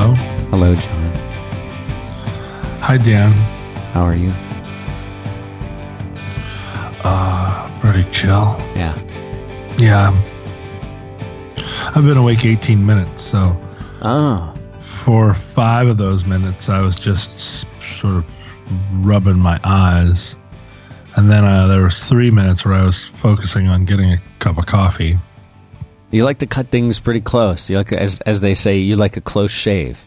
Hello. Hello, John. Hi, Dan. How are you? Uh, pretty chill. Yeah. Yeah. I've been awake 18 minutes, so Oh, for five of those minutes, I was just sort of rubbing my eyes. And then uh, there was three minutes where I was focusing on getting a cup of coffee. You like to cut things pretty close. You like, as as they say, you like a close shave.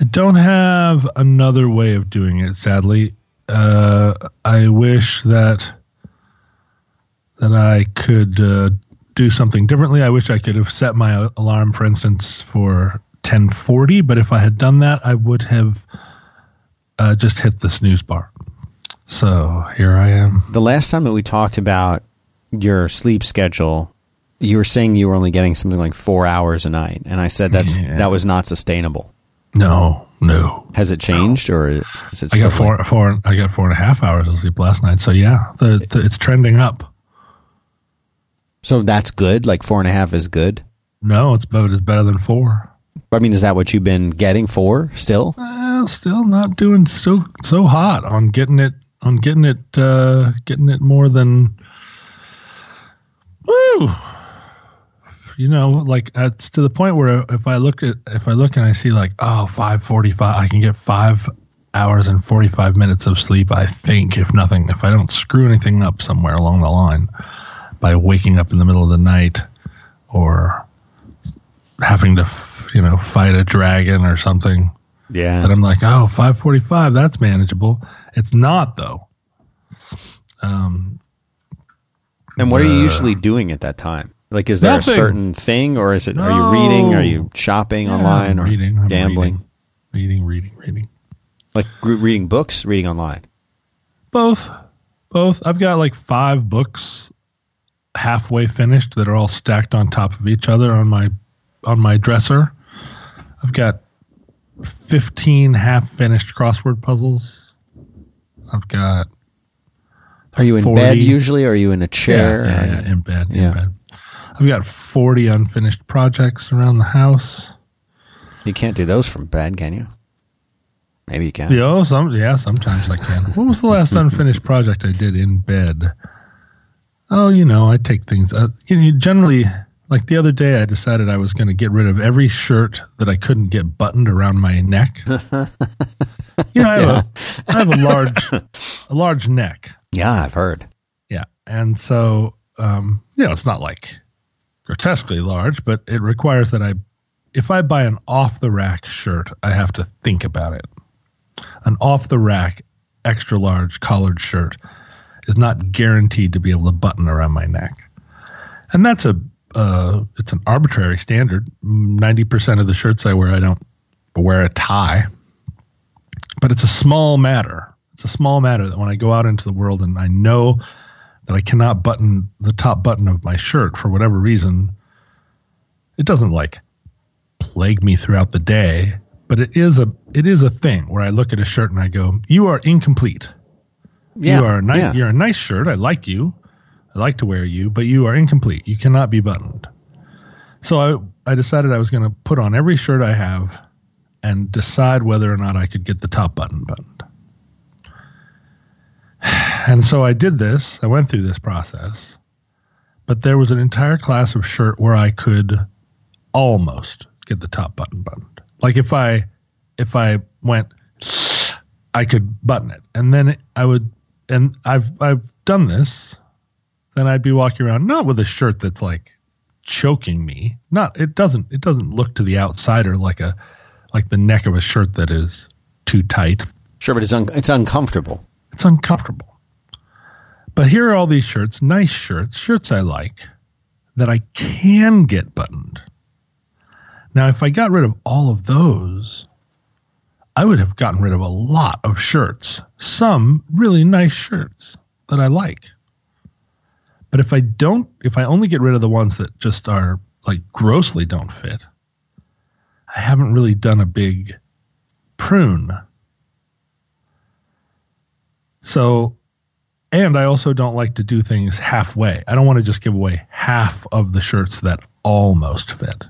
I don't have another way of doing it, sadly. Uh, I wish that that I could uh, do something differently. I wish I could have set my alarm, for instance, for 10:40. But if I had done that, I would have uh, just hit the snooze bar. So here I am. The last time that we talked about your sleep schedule, you were saying you were only getting something like four hours a night, and I said that's Yeah. that was not sustainable. No, no. Has it changed, or is it I got four, four. I got four and a half hours of sleep last night. So yeah, the, the, it's trending up. so that's good. Like four and a half is good. No, it's better. It's better than four. I mean, is that what you've been getting for still? Well, still not doing so so hot on getting it on getting it uh getting it more than woo. You know, like it's to the point where if I look at if I look and I see like oh 545 I can get 5 hours and 45 minutes of sleep I think if nothing if I don't screw anything up somewhere along the line by waking up in the middle of the night or having to you know fight a dragon or something Yeah. and I'm like, oh, 545, that's manageable. It's not though. Um, And what are you Uh, usually doing at that time? Like, is there Nothing. a certain thing, or is it? Are you reading? Are you shopping yeah, online, I'm or reading, I'm gambling? reading, reading, reading, reading. Like re- reading books, reading online. Both, both. I've got like five books halfway finished that are all stacked on top of each other on my on my dresser. I've got 15 half finished crossword puzzles. I've got Are you in 40. bed usually? Or are you in a chair? Yeah, yeah, yeah, in bed. Yeah. In bed. I've got 40 unfinished projects around the house. You can't do those from bed, can you? Maybe you can. Yeah, oh, some yeah, sometimes I can. What was the last unfinished project I did in bed? Oh, you know, I take things. Uh, you know, generally, like the other day, I decided I was going to get rid of every shirt that I couldn't get buttoned around my neck. you know, I have, a, I have a large, a large neck. Yeah, I've heard. Yeah, and so um, you know, it's not like grotesquely large, but it requires that I, if I buy an off the rack shirt, I have to think about it. An off the rack, extra large collared shirt is not guaranteed to be able to button around my neck, and that's a uh, it's an arbitrary standard. Ninety percent of the shirts I wear, I don't wear a tie, but it's a small matter. It's a small matter that when I go out into the world and I know that I cannot button the top button of my shirt for whatever reason, it doesn't like plague me throughout the day, but it is a it is a thing where I look at a shirt and I go, "You are incomplete. Yeah, you are a nice yeah. you're a nice shirt. I like you. I like to wear you, but you are incomplete. You cannot be buttoned." So I I decided I was going to put on every shirt I have and decide whether or not I could get the top button buttoned. And so I did this. I went through this process. But there was an entire class of shirt where I could almost get the top button buttoned. Like if I if I went I could button it. And then I would and I've I've done this. Then I'd be walking around not with a shirt that's like choking me. Not it doesn't it doesn't look to the outsider like a like the neck of a shirt that is too tight. Sure, but it's un- it's uncomfortable. It's uncomfortable. But here are all these shirts, nice shirts, shirts I like, that I can get buttoned. Now, if I got rid of all of those, I would have gotten rid of a lot of shirts, some really nice shirts that I like. But if I don't, if I only get rid of the ones that just are like grossly don't fit, I haven't really done a big prune. So, and I also don't like to do things halfway. I don't want to just give away half of the shirts that almost fit.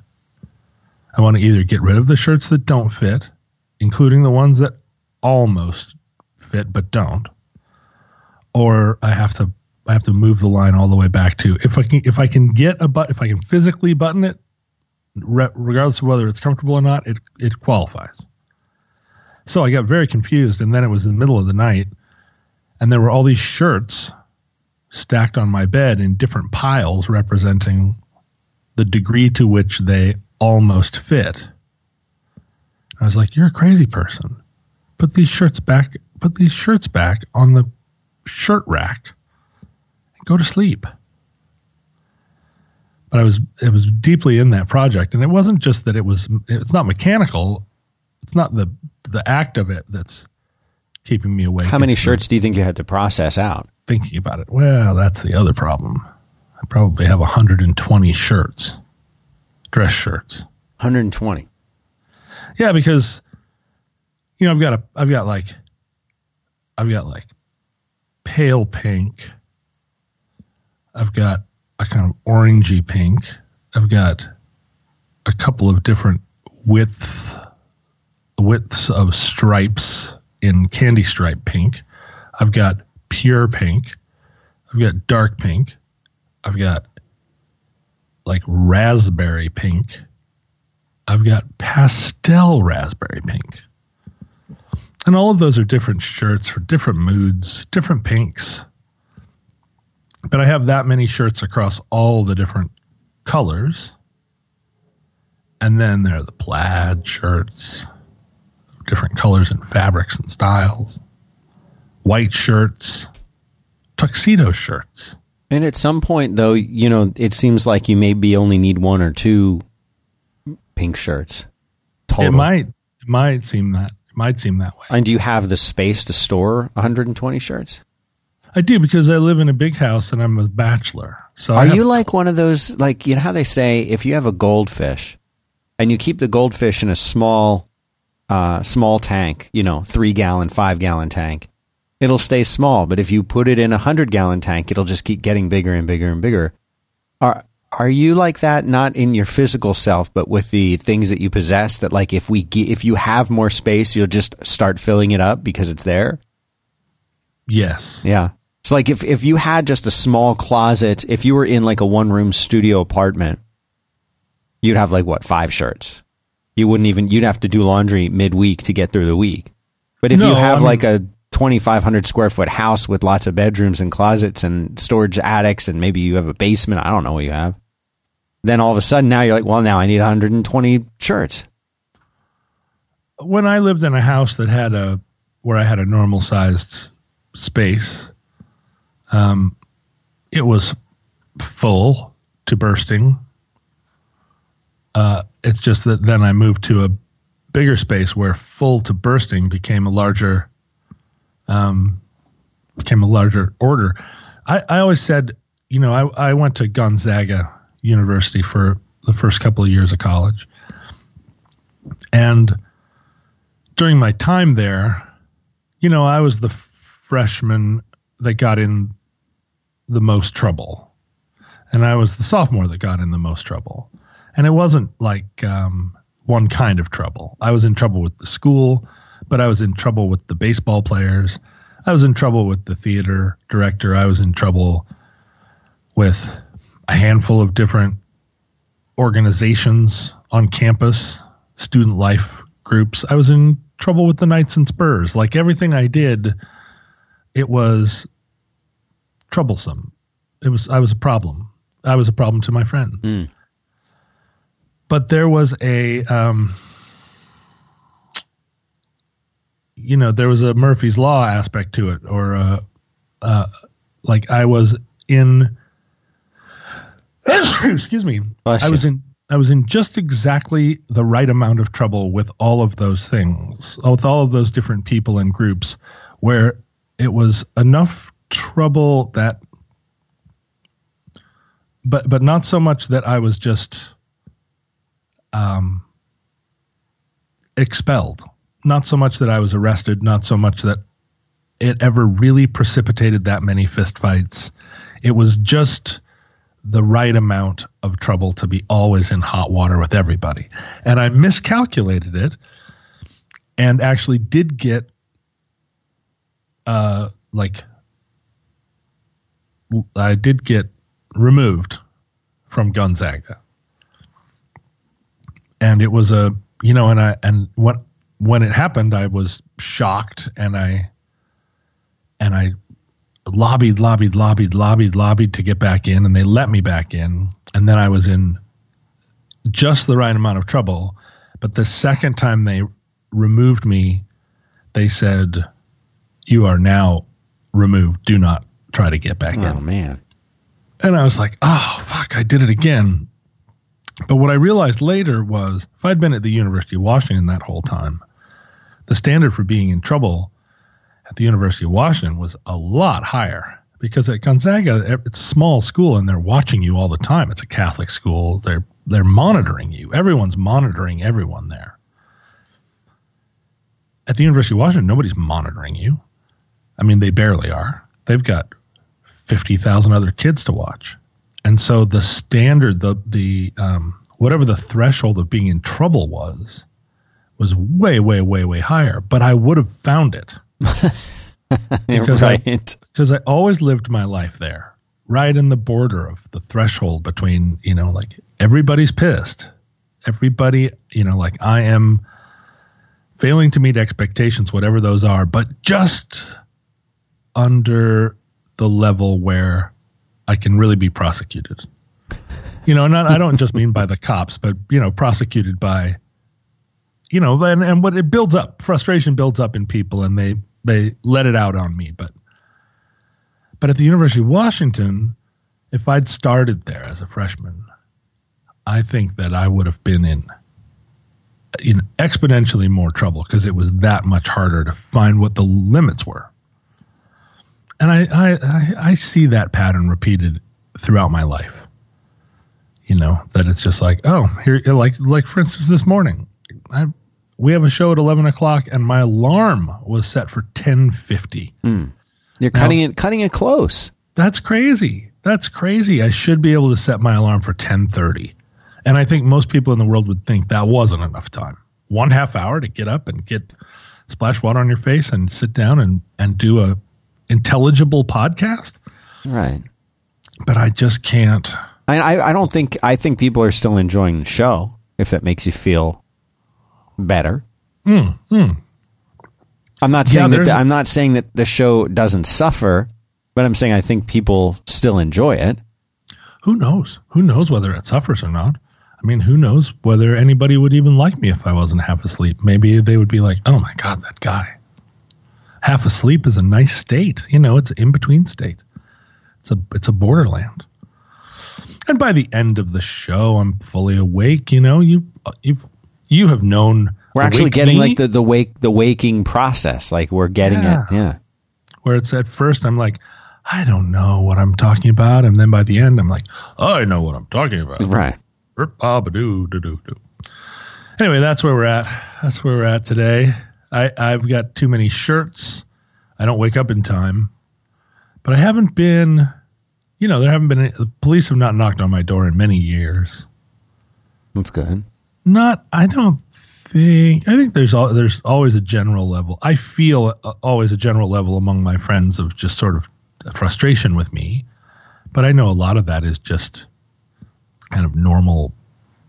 I want to either get rid of the shirts that don't fit, including the ones that almost fit but don't, or I have to I have to move the line all the way back to if I can if I can get a but if I can physically button it, re- regardless of whether it's comfortable or not, it it qualifies. So I got very confused, and then it was in the middle of the night, and there were all these shirts stacked on my bed in different piles representing the degree to which they almost fit. I was like, "You're a crazy person. Put these shirts back. Put these shirts back on the shirt rack and go to sleep." But I was it was deeply in that project, and it wasn't just that it was. It's not mechanical. It's not the the act of it that's keeping me awake. How many shirts do you think you had to process out? Thinking about it. Well, that's the other problem. I probably have 120 shirts, dress shirts. 120. Yeah, because you know I've got a I've got like I've got like pale pink. I've got a kind of orangey pink. I've got a couple of different width widths of stripes in candy stripe pink. I've got pure pink. I've got dark pink. I've got like raspberry pink. I've got pastel raspberry pink. And all of those are different shirts for different moods, different pinks. But I have that many shirts across all the different colors. And then there are the plaid shirts, different colors and fabrics and styles, white shirts, tuxedo shirts. And at some point, though, you know, it seems like you maybe only need one or two pink shirts. Total. It might it might seem that it might seem that way. and do you have the space to store 120 shirts? I do because I live in a big house and I'm a bachelor. So Are you like one of those, like, you know how they say if you have a goldfish and you keep the goldfish in a small, uh, small tank, you know, three gallon, five gallon tank, it'll stay small. But if you put it in a hundred gallon tank, it'll just keep getting bigger and bigger and bigger. Are, are you like that? Not in your physical self, but with the things that you possess that like if we, ge- if you have more space, you'll just start filling it up because it's there? Yes. Yeah. It's like if, if you had just a small closet, if you were in like a one room studio apartment, you'd have like what, five shirts. You wouldn't even, you'd have to do laundry midweek to get through the week. But if No, you have I mean- like a 2,500 square foot house with lots of bedrooms and closets and storage attics, and maybe you have a basement, I don't know what you have. Then all of a sudden now you're like, well, now I need 120 shirts. When I lived in a house that had a where I had a normal sized space, um, it was full to bursting. Uh, it's just that then I moved to a bigger space where full to bursting became a larger um, became a larger order. I, I always said, you know, I, I went to Gonzaga University for the first couple of years of college. And during my time there, you know, I was the freshman that got in the most trouble. And I was the sophomore that got in the most trouble. And it wasn't like um, one kind of trouble. I was in trouble with the school, but I was in trouble with the baseball players. I was in trouble with the theater director. I was in trouble with a handful of different organizations on campus, student life groups. I was in trouble with the Knights and Spurs. Like everything I did, it was troublesome. It was I was a problem. I was a problem to my friends. Mm. But there was a um, you know, there was a Murphy's Law aspect to it, or uh, uh, like I was in. excuse me. I was in. I was in just exactly the right amount of trouble with all of those things, with all of those different people and groups, where it was enough trouble that, but but not so much that I was just um, expelled. Not so much that I was arrested. Not so much that it ever really precipitated that many fistfights. It was just the right amount of trouble to be always in hot water with everybody. And I miscalculated it and actually did get uh like I did get removed from Gonzaga. And it was a you know and I and what when it happened I was shocked and I and I lobbied, lobbied, lobbied, lobbied, lobbied to get back in, and they let me back in. And then I was in just the right amount of trouble. But the second time they removed me, they said, You are now removed. Do not try to get back Oh in. man. And I was like, Oh, fuck, I did it again. But what I realized later was if I'd been at the University of Washington that whole time, the standard for being in trouble at the University of Washington was a lot higher because at Gonzaga it's a small school and they're watching you all the time. It's a Catholic school. They're they're monitoring you. Everyone's monitoring everyone there. At the University of Washington, nobody's monitoring you. I mean, they barely are. They've got 50,000 other kids to watch. And so the standard the the um, whatever the threshold of being in trouble was was way way way way higher, but I would have found it. Because I- because I always lived my life there, right in the border of the threshold between, you know, like everybody's pissed. Everybody, you know, like I am failing to meet expectations, whatever those are, but just under the level where I can really be prosecuted. You know, not I don't just mean by the cops, but you know, prosecuted by you know, and, and what it builds up, frustration builds up in people and they they let it out on me. But but at the University of Washington, if I'd started there as a freshman, I think that I would have been in in exponentially more trouble because it was that much harder to find what the limits were. And I, I, I, I see that pattern repeated throughout my life. You know, that it's just like, oh, here, like, like for instance, this morning, I, we have a show at 11 o'clock and my alarm was set for 1050. Hmm. You're cutting it cutting it close. That's crazy. That's crazy. I should be able to set my alarm for 10:30. And I think most people in the world would think that wasn't enough time. One half hour to get up and get splash water on your face and sit down and and do a intelligible podcast, Right. but I just can't. I, I don't think I think people are still enjoying the show. If that makes you feel better. Hmm, hmm. I'm not saying that the, I'm not saying that the show doesn't suffer, but I'm saying I think people still enjoy it. Who knows? Who knows whether it suffers or not? I mean, who knows whether anybody would even like me if I wasn't half asleep? Maybe they would be like, "Oh my god, that guy." Half asleep is a nice state. You know, it's an in-between state. It's a it's a borderland. And by the end of the show, I'm fully awake. You know, you uh, you've you have known. We're actually getting me, like the the wake the waking process. Like we're getting Yeah. it. Yeah. where it's at first I'm like, I don't know what I'm talking about, and then by the end I'm like, I know what I'm talking about. Right. Ah, anyway, that's where we're at. That's where we're at today. I, I've got too many shirts. I don't wake up in time. But I haven't been, you know, there haven't been, any, the police have not knocked on my door in many years. That's good. Not, I don't think, I think there's, al- there's always a general level. I feel uh, always a general level among my friends of just sort of frustration with me. But I know a lot of that is just kind of normal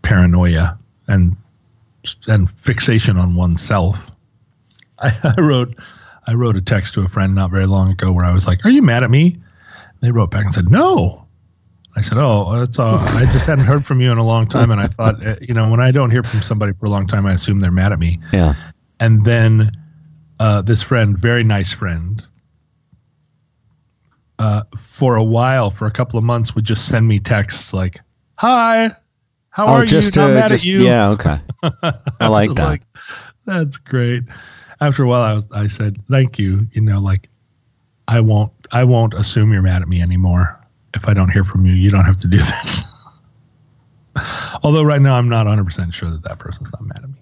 paranoia and and fixation on oneself. I, I wrote I wrote a text to a friend not very long ago where I was like, "Are you mad at me?" They wrote back and said, "No." I said, "Oh, that's all. I just hadn't heard from you in a long time, and I thought, uh, you know, when I don't hear from somebody for a long time, I assume they're mad at me." Yeah. And then uh, this friend, very nice friend, uh, for a while, for a couple of months, would just send me texts like, "Hi, how Oh, are just you? Not to mad just at you." yeah. Okay. I like that. like, That's great. After a while, I was, I said, "Thank you." You know, like I won't, I won't assume you're mad at me anymore. If I don't hear from you, you don't have to do this. Although right now, I'm not 100 percent sure that that person's not mad at me.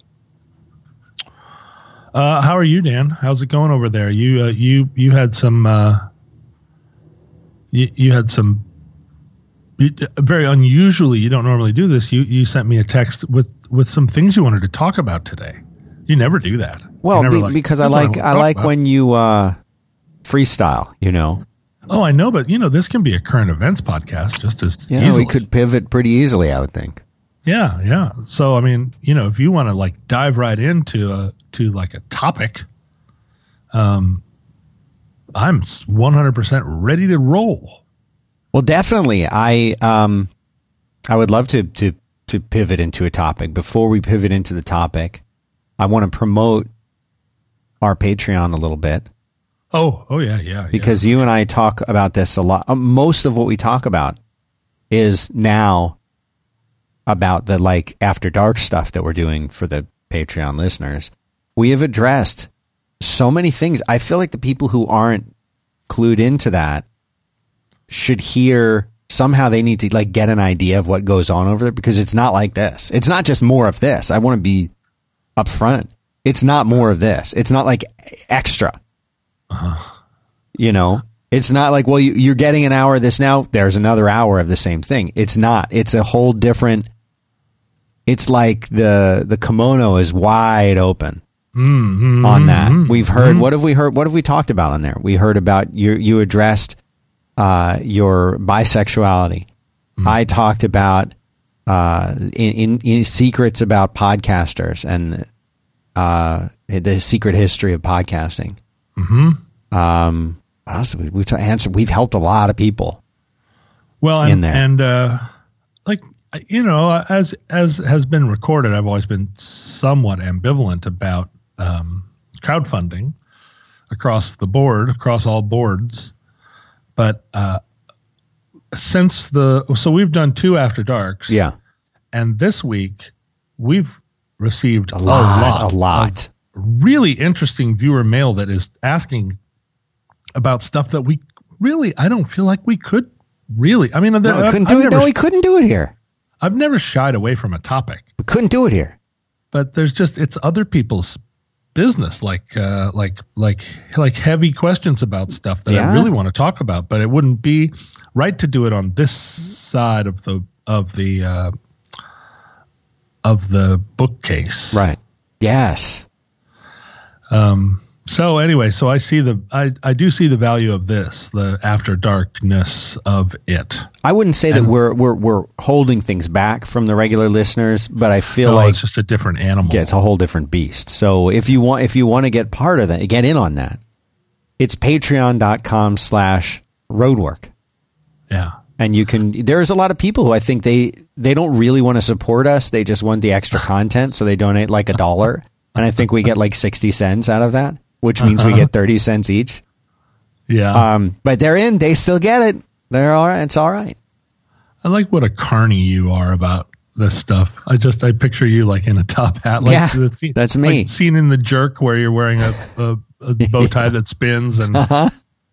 Uh, how are you, Dan? How's it going over there? You, uh, you, you had some, uh, you, you had some very unusually, you don't normally do this. You you sent me a text with with some things you wanted to talk about today. You never do that. Well, be, like, because I like I like about." when you uh, freestyle. You know, Oh, I know, but you know, this can be a current events podcast just as yeah, easily. we could pivot pretty easily. I would think. Yeah, yeah. So I mean, you know, if you want to like dive right into a to like a topic, um, I'm 100% ready to roll. Well, definitely. I um, I would love to to to pivot into a topic. Before we pivot into the topic, I want to promote our Patreon a little bit Oh, oh yeah, yeah. because you and I talk about this a lot. Uh, most of what we talk about is now about the like after dark stuff that we're doing for the Patreon listeners. We have addressed so many things. I feel like the people who aren't clued into that should hear somehow they need to like get an idea of what goes on over there because it's not like this. It's not just more of this. I want to be upfront. It's not more of this. It's not like extra. You know, it's not like, well, you, you're getting an hour of this now. There's another hour of the same thing. It's not. It's a whole different. It's like the the kimono is wide open Mhm, on that. mhm, We've heard. mhm. What have we heard? What have we talked about on there? We heard about you. You addressed uh, your bisexuality. Mm-hmm. I talked about uh, in, in, in secrets about podcasters and uh, the secret history of podcasting. Mhm. Um, we- We've answered. We've helped a lot of people. Well, and, in there. and uh, like you know, as as has been recorded, I've always been somewhat ambivalent about um, crowdfunding across the board, across all boards. But uh, since the so we've done two after darks, Yeah, and this week we've received a lot, a lot. of really interesting viewer mail that is asking about stuff that we really I don't feel like we could really. I mean, No, we I've, couldn't I've do it. never, No, we couldn't do it here. I've never shied away from a topic, We couldn't do it here. but there's just it's other people's business, like uh, like like like heavy questions about stuff that Yeah. I really want to talk about, but it wouldn't be right to do it on this side of the of the uh, of the bookcase, Right. Yes. Um, so anyway, so I see the I, I do see the value of this, the after darkness of it. I wouldn't say that we're we're we're holding things back from the regular listeners, but I feel No, like it's just a different animal. yeah, it's a whole different beast. So if you want if you want to get part of that, get in on that. It's patreon.com slash roadwork. yeah. And you can there's a lot of people who I think they they don't really want to support us. They just want the extra content, so they donate like a dollar. And I think we get like sixty cents out of that, which means we get thirty cents each. Yeah. Um, but they're in, they still get it. They're all right. It's all right. I like what a carny you are about this stuff. I just I picture you like in a top hat, like Yeah, the scene, that's me. like scene in the jerk where you're wearing a, a, a bow tie that spins and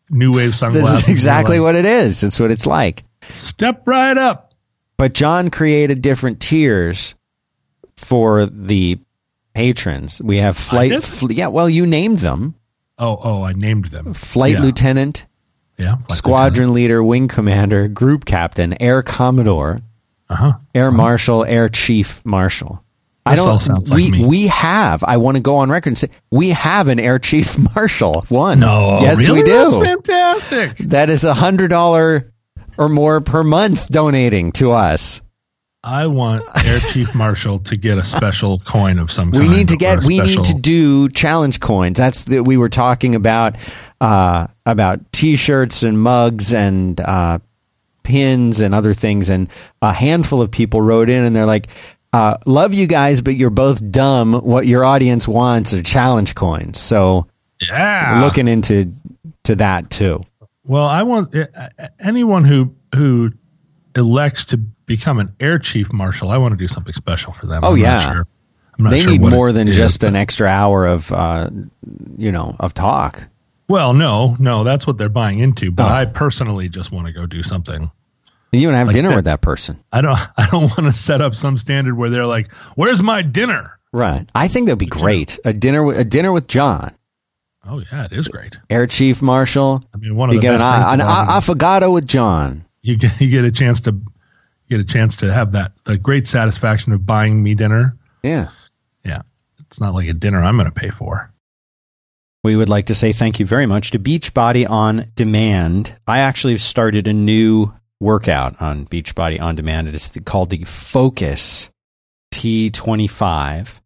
new wave sunglasses. This is exactly like, what it is. It's what it's like. Step right up. But John created different tiers for the patrons. We have flight, fl- yeah. Well, you named them: Oh, oh, I named them. flight yeah. lieutenant, Yeah. Flight squadron leader, wing commander, group captain, air commodore, Uh huh. air marshal, air chief marshal. I don't. all sounds like we me. we have. I want to go on record and say we have an air chief marshal. One. No. Yes, really? we do. That's fantastic. That is a hundred dollar or more per month donating to us. I want Air Chief Marshal to get a special coin of some kind. We need to get. We need to do challenge coins. That's the, we were talking about uh, about T-shirts and mugs and uh, pins and other things. And a handful of people wrote in and they're like, uh, "Love you guys, but you're both dumb. What your audience wants are challenge coins." So Yeah. looking into to that too. Well, I want anyone who who elects to become an Air Chief Marshal. I want to do something special for them. Oh, I'm not yeah. sure. They sure need more than is, just an extra hour of uh, you know of talk. Well, no, no, that's what they're buying into. But Oh. I personally just want to go do something. You want to have Like dinner that- with that person. I don't. I don't want to set up some standard where they're like, "Where's my dinner?" Right. I think that'd be great. A dinner a dinner with John, Oh yeah, it is great. Air Chief Marshal. I mean, one of You the get an, an about affogato with John. You get you get a chance to get a chance to have that the great satisfaction of buying me dinner. Yeah. Yeah, it's not like a dinner I'm going to pay for. We would like to say thank you very much to Beachbody On Demand. I actually started a new workout on Beachbody On Demand. It is called the Focus T25.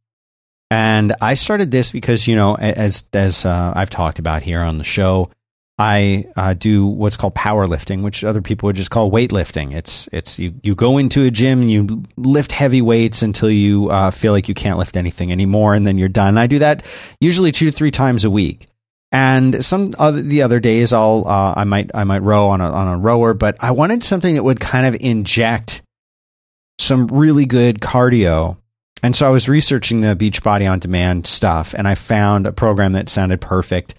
And I started this because, you know, as as uh, I've talked about here on the show, I uh, do what's called powerlifting, which other people would just call weightlifting. It's it's you, you go into a gym and you lift heavy weights until you uh, feel like you can't lift anything anymore, and then you're done. I do that usually two to three times a week. And some other the other days, I'll uh, I might I might row on a on a rower, but I wanted something that would kind of inject some really good cardio. And so I was researching the Beachbody on Demand stuff, and I found a program that sounded perfect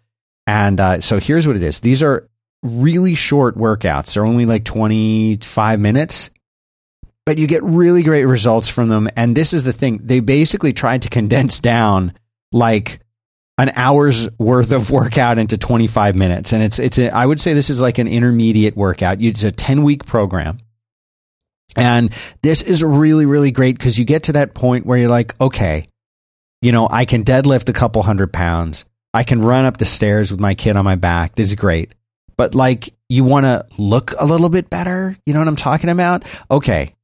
and uh, so here's what it is these are really short workouts, they're only like 25 minutes, but you get really great results from them. And this is the thing they basically tried to condense down like an hour's worth of workout into 25 minutes. And it's, it's, a, I would say this is like an intermediate workout. It's a 10 week program. And this is really, really great because you get to that point where you're like, okay, you know, I can deadlift a couple hundred pounds. I can run up the stairs with my kid on my back. This is great. But like you want to look a little bit better, you know what I'm talking about? Okay.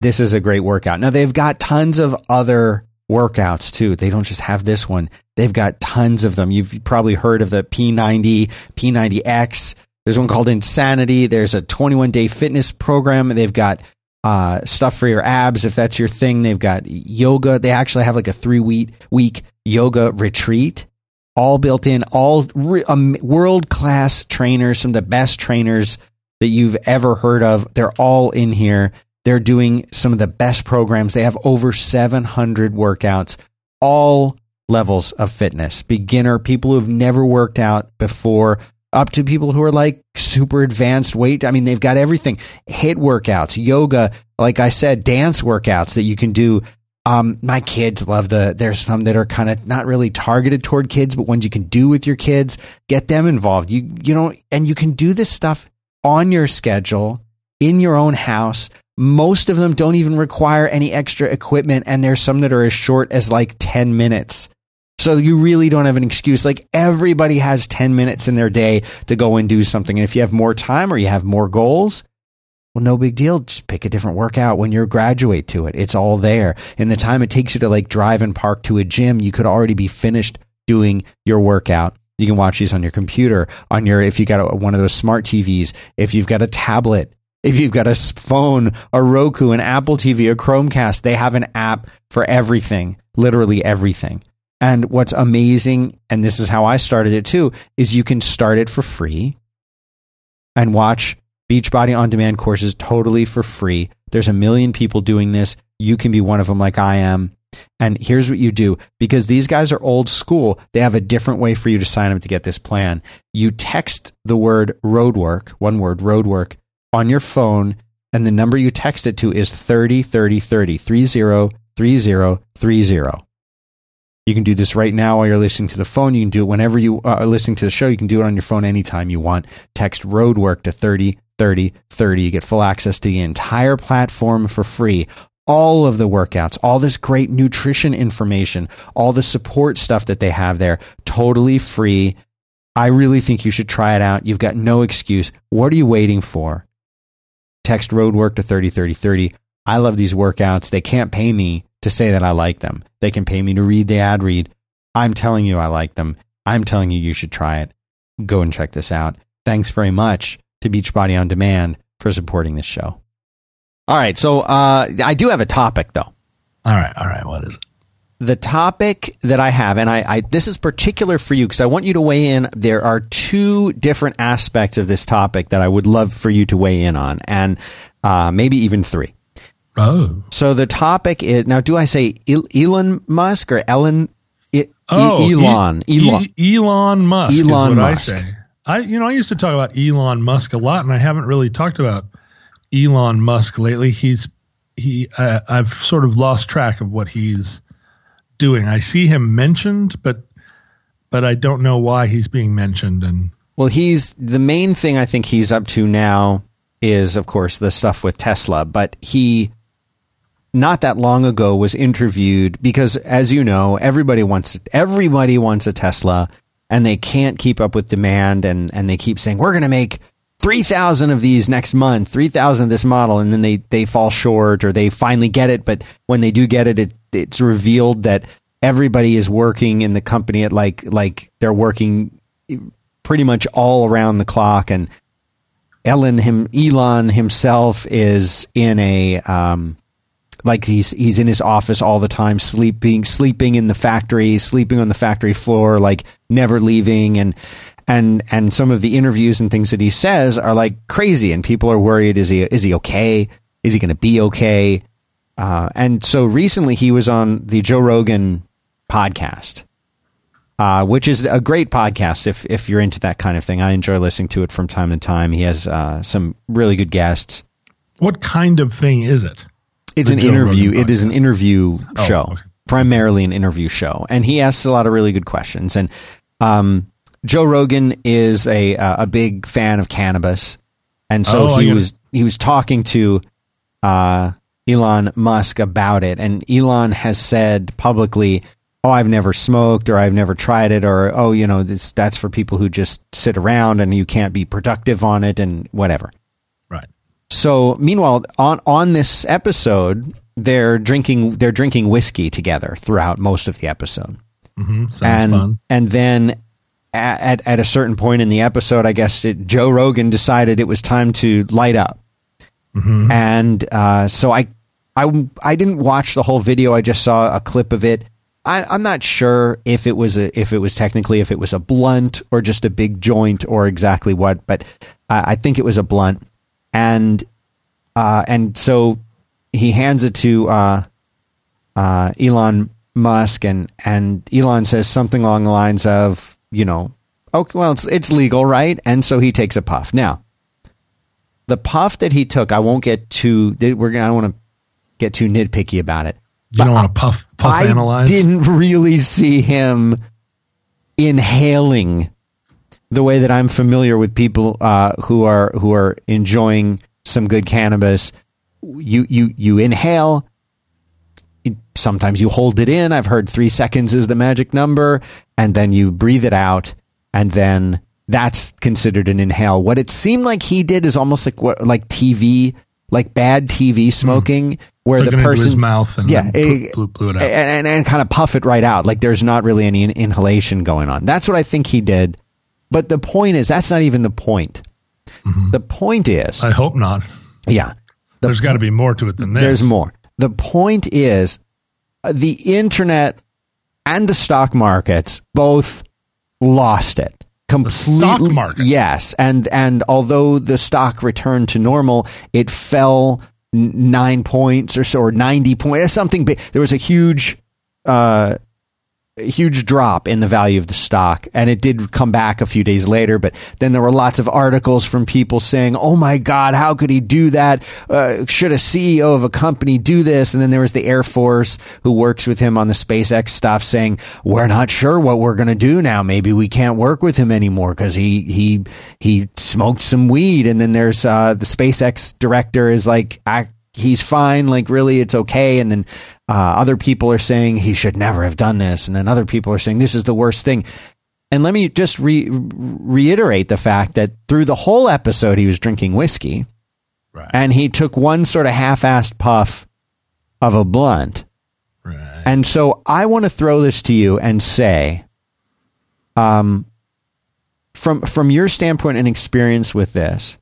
This is a great workout. Now they've got tons of other workouts too. They don't just have this one. They've got tons of them. You've probably heard of the P90, P90X. There's one called Insanity. There's a 21 day fitness program. They've got uh, stuff for your abs if that's your thing. They've got yoga. They actually have like a three week week yoga retreat all built in, all re- um, world class trainers, some of the best trainers that you've ever heard of. They're all in here. They're doing some of the best programs. They have over 700 workouts, all levels of fitness beginner, people who've never worked out before, up to people who are like super advanced weight. I mean, they've got everything hit workouts, yoga, like I said, dance workouts that you can do um, my kids love the, there's some that are kind of not really targeted toward kids, but ones you can do with your kids, get them involved. You, you know, and you can do this stuff on your schedule in your own house. Most of them don't even require any extra equipment. And there's some that are as short as like 10 minutes. So you really don't have an excuse. Like everybody has 10 minutes in their day to go and do something. And if you have more time or you have more goals, well, no big deal. Just pick a different workout when you graduate to it. It's all there. In the time it takes you to like drive and park to a gym, you could already be finished doing your workout. You can watch these on your computer, on your, if you got a, one of those smart TVs, if you've got a tablet, if you've got a phone, a Roku, an Apple TV, a Chromecast, they have an app for everything, literally everything. And what's amazing, and this is how I started it too, is you can start it for free and watch Beachbody on demand courses totally for free. There's a million people doing this. You can be one of them like I am. And here's what you do because these guys are old school, they have a different way for you to sign up to get this plan. You text the word roadwork, one word roadwork, on your phone, and the number you text it to is 30 30 30 30 30 30. You can do this right now while you're listening to the phone. You can do it whenever you uh, are listening to the show. You can do it on your phone anytime you want. Text roadwork to 30 30 30. You get full access to the entire platform for free. All of the workouts, all this great nutrition information, all the support stuff that they have there, totally free. I really think you should try it out. You've got no excuse. What are you waiting for? Text roadwork to 30 30 30. I love these workouts. They can't pay me to say that I like them. They can pay me to read the ad read. I'm telling you I like them. I'm telling you you should try it. Go and check this out. Thanks very much to Beachbody on Demand for supporting this show. All right, so uh, I do have a topic though. All right, all right. What is it? The topic that I have, and I, I this is particular for you because I want you to weigh in. There are two different aspects of this topic that I would love for you to weigh in on, and uh, maybe even three. Oh, so the topic is now. Do I say Elon Musk or Ellen? oh, Elon, Elon, Elon Musk. Elon Musk. I you know I used to talk about Elon Musk a lot, and I haven't really talked about Elon Musk lately. He's he uh, I've sort of lost track of what he's doing. I see him mentioned, but but I don't know why he's being mentioned. And well, he's the main thing I think he's up to now is, of course, the stuff with Tesla, but he not that long ago was interviewed because as you know everybody wants everybody wants a Tesla and they can't keep up with demand and and they keep saying we're going to make 3000 of these next month 3000 of this model and then they they fall short or they finally get it. But when they do get it, it it's revealed that everybody is working in the company at like like they're working pretty much all around the clock. And Ellen him Elon himself is in a um, like he's he's in his office all the time sleeping sleeping in the factory sleeping on the factory floor like never leaving. And and and some of the interviews and things that he says are like crazy. And people are worried is he is he okay? Is he going to be okay? Uh, and so recently he was on the Joe Rogan podcast uh, which is a great podcast if if you're into that kind of thing. I enjoy listening to it from time to time. He has uh, some really good guests. What kind of thing is it it's an interview. It is an interview oh, show, okay. primarily an interview show, and he asks a lot of really good questions. And um, Joe Rogan is a uh, a big fan of cannabis, and so oh, he was he was talking to uh, Elon Musk about it, and Elon has said publicly, "Oh, I've never smoked, or I've never tried it, or oh, you know, this that's for people who just sit around and you can't be productive on it, and whatever." So meanwhile, on on this episode, they're drinking they're drinking whiskey together throughout most of the episode. Mm-hmm. and fun. and then at at a certain point in the episode, I guess it, Joe Rogan decided it was time to light up, mm-hmm. and uh, so I I I didn't watch the whole video. I just saw a clip of it. I, am not sure if it was a if it was technically if it was a blunt or just a big joint or exactly what, but I, I think it was a blunt. And uh, and so he hands it to uh, uh, Elon Musk, and and Elon says something along the lines of, you know, okay, well, it's it's legal, right? And so he takes a puff. Now, the puff that he took, I won't get too. We're gonna. I don't want to get too nitpicky about it. You don't want to puff puff I analyze. didn't really see him inhaling the way that I'm familiar with people uh, who are who are enjoying some good cannabis. You you you inhale. Sometimes you hold it in. I've heard three seconds is the magic number, and then you breathe it out, and then that's considered an inhale. What it seemed like he did is almost like what like TV, like bad TV smoking, mm. where Took the person mouth and yeah, it, blew, blew, it out and, and, and, kind of puff it right out. Like there's not really any inhalation going on. That's what I think he did. But the point is, that's not even the point. Mm-hmm. The point is, I hope not. Yeah, the there's got to be more to it than this. There's more. The point is, uh, the internet and the stock markets both lost it completely. The stock market, yes, and and although the stock returned to normal, it fell nine points or so, or ninety points, something big. There was a huge uh, huge drop in the value of the stock and it did come back a few days later but then there were lots of articles from people saying oh my god how could he do that? Uh, should a ceo of a company do this? And then there was the air force who works with him on the spacex stuff saying we're not sure what we're going to do now. Maybe we can't work with him anymore because he he he smoked some weed. And then there's uh, the spacex director is like I, he's fine. Like really it's okay. And then uh, other people are saying he should never have done this, and then other people are saying this is the worst thing. And let me just re- reiterate the fact that through the whole episode, he was drinking whiskey, right. and he took one sort of half-assed puff of a blunt. Right. And so I want to throw this to you and say, um, from from your standpoint and experience with this,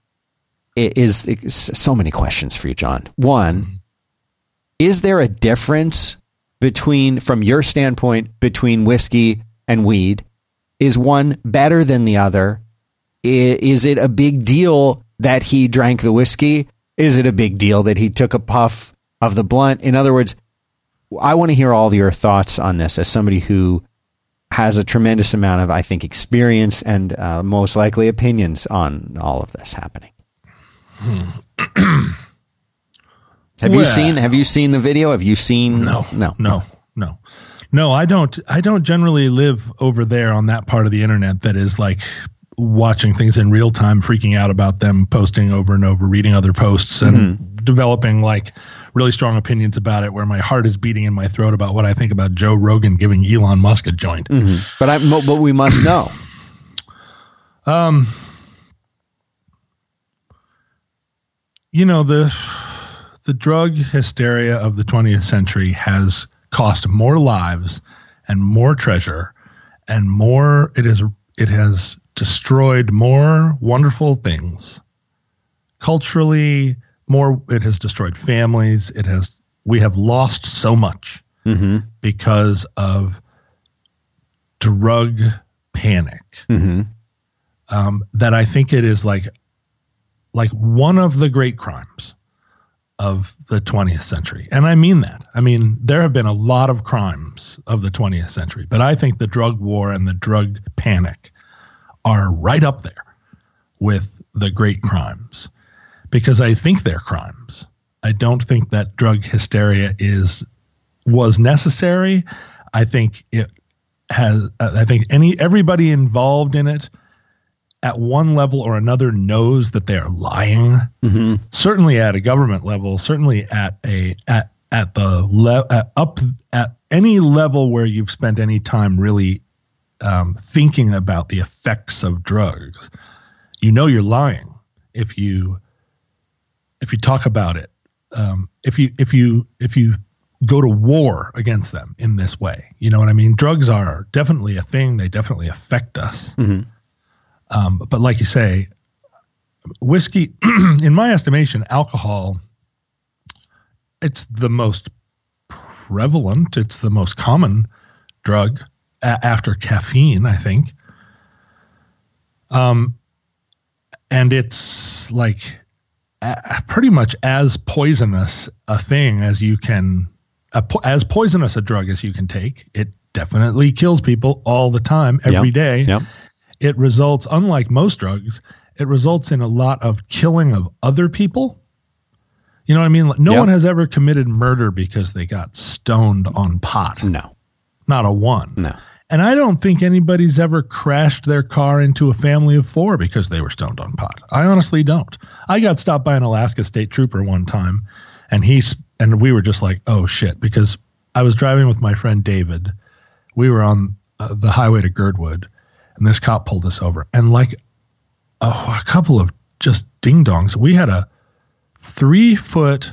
it is, so many questions for you, John. One. Is there a difference between, from your standpoint, between whiskey and weed? Is one better than the other? Is it a big deal that he drank the whiskey? Is it a big deal that he took a puff of the blunt? In other words, I want to hear all your thoughts on this as somebody who has a tremendous amount of, I think, experience and uh, most likely opinions on all of this happening. Hmm. Have well, you seen Have you seen the video? Have you seen? No, no, no, no, no. I don't. I don't generally live over there on that part of the internet that is like watching things in real time, freaking out about them, posting over and over, reading other posts, and Mm-hmm. developing like really strong opinions about it. Where my heart is beating in my throat about what I think about Joe Rogan giving Elon Musk a joint. But I, but we must know. Um, you know the the drug hysteria of the 20th century has cost more lives and more treasure and more it is it has destroyed more wonderful things culturally more it has destroyed families it has we have lost so much Mm-hmm. because of drug panic Mm-hmm. um, that I think it is like like one of the great crimes of the 20th century. And I mean that. I mean, there have been a lot of crimes of the 20th century, but I think the drug war and the drug panic are right up there with the great crimes because I think they're crimes. I don't think that drug hysteria is was necessary. I think it has I think any everybody involved in it at one level or another knows that they are lying Mm-hmm. certainly at a government level, certainly at a at at the le- at up at any level where you've spent any time really um, thinking about the effects of drugs, you know you're lying if you if you talk about it. Um, if you if you if you go to war against them in this way, you know what I mean. Drugs are definitely a thing; they definitely affect us. Mhm. Um, but like you say, whiskey, in my estimation, alcohol, it's the most prevalent, it's the most common drug a- after caffeine, I think. Um, and it's like a- pretty much as poisonous a thing as you can, a po- as poisonous a drug as you can take. It definitely kills people all the time, every Yep. day Yep. It results unlike most drugs it results in a lot of killing of other people. You know what i mean? No Yep. one has ever committed murder because they got stoned on pot. No. not a one. No. and i don't think anybody's ever crashed their car into a family of four because they were stoned on pot. I honestly don't. I got stopped by an alaska state trooper one time and he's and we were just like oh shit because i was driving with my friend david. We were on uh, the highway to girdwood and this cop pulled us over and like oh, a couple of just ding dongs we had a three foot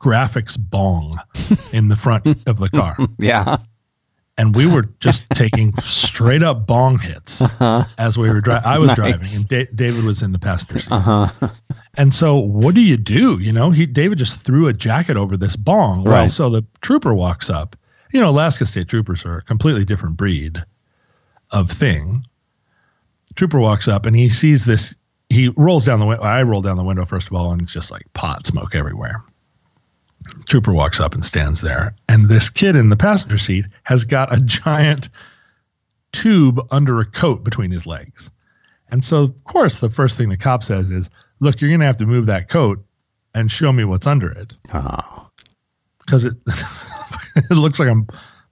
Graffix bong in the front of the car Yeah. and we were just taking straight up bong hits as we were driving. I was Nice. driving, and da- David was in the passenger seat. Uh huh. And so, what do you do? You know, he David just threw a jacket over this bong. Well, Right. so the trooper walks up. You know, Alaska State Troopers are a completely different breed of thing. Trooper walks up and he sees this. He rolls down the window. I roll down the window first of all, and it's just like pot smoke everywhere. Trooper walks up and stands there, and this kid in the passenger seat has got a giant tube under a coat between his legs. And so, of course, the first thing the cop says is, "Look, you're going to have to move that coat and show me what's under it Oh. because it it looks like a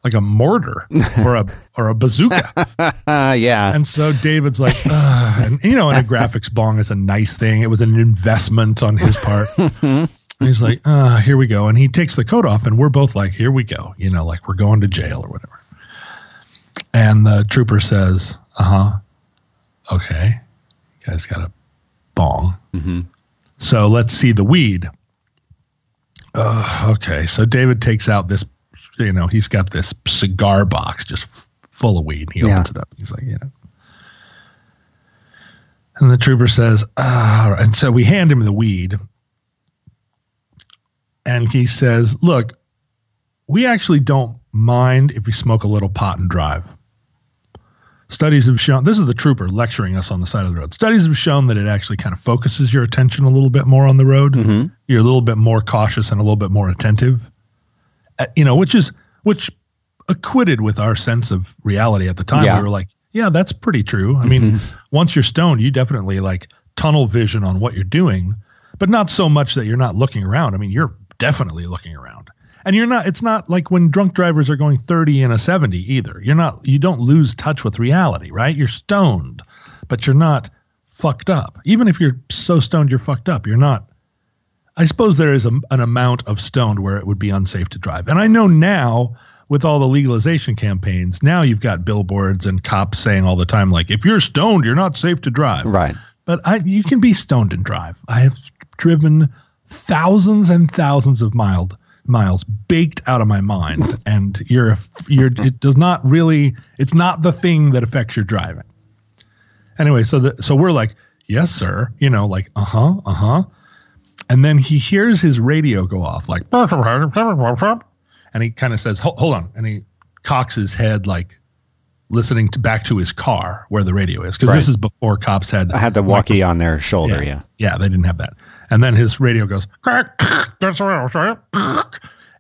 like a mortar or a or a bazooka." Yeah. And so David's like, and you know, and a Graffix bong is a nice thing. It was an investment on his part. and he's like, uh, here we go. And he takes the coat off, and we're both like, here we go. You know, like we're going to jail or whatever. And the trooper says, uh huh. Okay. You guys got a bong. Mhm. So let's see the weed. Uh, okay. So David takes out this, you know, he's got this cigar box just full of weed. And He Yeah. opens it up. He's like, you know. And the trooper says, ah, and so we hand him the weed. And he says, look, we actually don't mind if we smoke a little pot and drive. Studies have shown this is the trooper lecturing us on the side of the road. Studies have shown that it actually kind of focuses your attention a little bit more on the road. Mhm. You're a little bit more cautious and a little bit more attentive. Uh, you know, which is which acquitted with our sense of reality at the time. Yeah. We were like, yeah, that's pretty true. I mean, once you're stoned, you definitely like tunnel vision on what you're doing, but not so much that you're not looking around. I mean, you're definitely looking around. And you're not it's not like when drunk drivers are going 30 and a 70 either. You're not you don't lose touch with reality, right? You're stoned. but you're not fucked up. Even if you're so stoned you're fucked up, you're not. I suppose there is a, an amount of stoned where it would be unsafe to drive. And I know now with all the legalization campaigns, now you've got billboards and cops saying all the time, like, if you're stoned, you're not safe to drive. Right. But I, you can be stoned and drive. I have driven thousands and thousands of miles miles baked out of my mind and you're you're it does not really it's not the thing that affects your driving anyway so the, so we're like yes sir you know like uh-huh uh-huh and then he hears his radio go off like and he kind of says hold, hold on and he cocks his head like listening to back to his car where the radio is because Right. this is before cops had I had the walkie on their shoulder. Yeah. yeah, they didn't have that. And then his radio goes,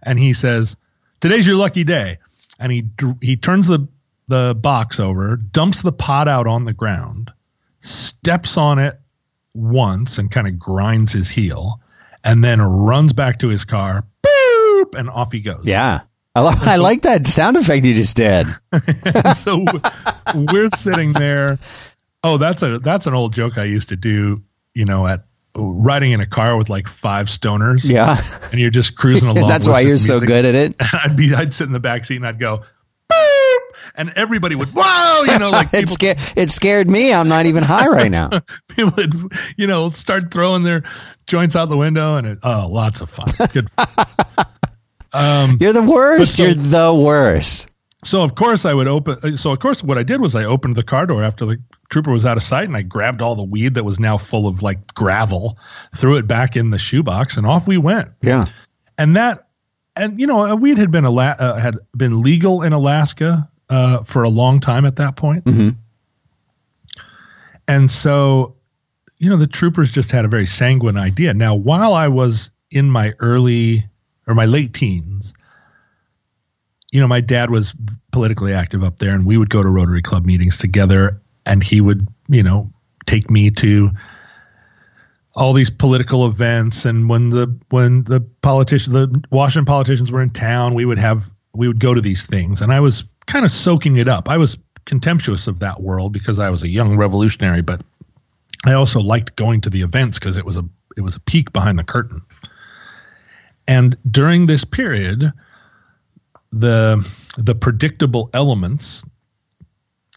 and he says, "Today's your lucky day." And he he turns the the box over, dumps the pot out on the ground, steps on it once, and kind of grinds his heel, and then runs back to his car. Boop, and off he goes. Yeah. I, lo- I like that sound effect you just did. so we're sitting there. Oh, that's a that's an old joke I used to do. You know, at riding in a car with like five stoners. Yeah. and you're just cruising along. That's why you're to so good at it. I'd be, I'd sit in the back seat and I'd go, and everybody would, whoa, you know, like It, people, scared, it scared me. I'm not even high right now. people would, you know, start throwing their joints out the window, and it, oh, lots of fun. Good. um, You're the worst. so- You're the worst. so of course I would open. So of course, what I did was I opened the car door after the trooper was out of sight, and I grabbed all the weed that was now full of like gravel, threw it back in the shoebox, and off we went. Yeah. and that and you know weed had been Ala- uh, had been legal in Alaska uh, for a long time at that point. Mhm. and so you know the troopers just had a very sanguine idea. Now, while I was in my early or my late teens, you know, my dad was politically active up there, and we would go to Rotary Club meetings together, and he would you know take me to all these political events and when the when the politician the Washington politicians were in town we would have we would go to these things and I was kind of soaking it up I was contemptuous of that world because I was a young revolutionary but I also liked going to the events because it was a it was a peek behind the curtain and during this period the the predictable elements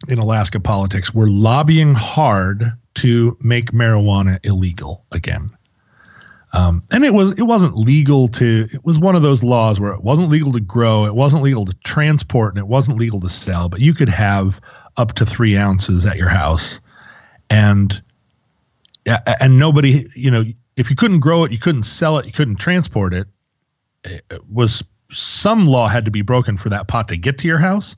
in Alaska politics were lobbying hard to make marijuana illegal again. Um, and it was it wasn't legal to it was one of those laws where it wasn't legal to grow, it wasn't legal to transport, and it wasn't legal to sell, but you could have up to three ounces at your house, and and nobody, you know, if you couldn't grow it, you couldn't sell it, you couldn't transport it. It was some law had to be broken for that pot to get to your house,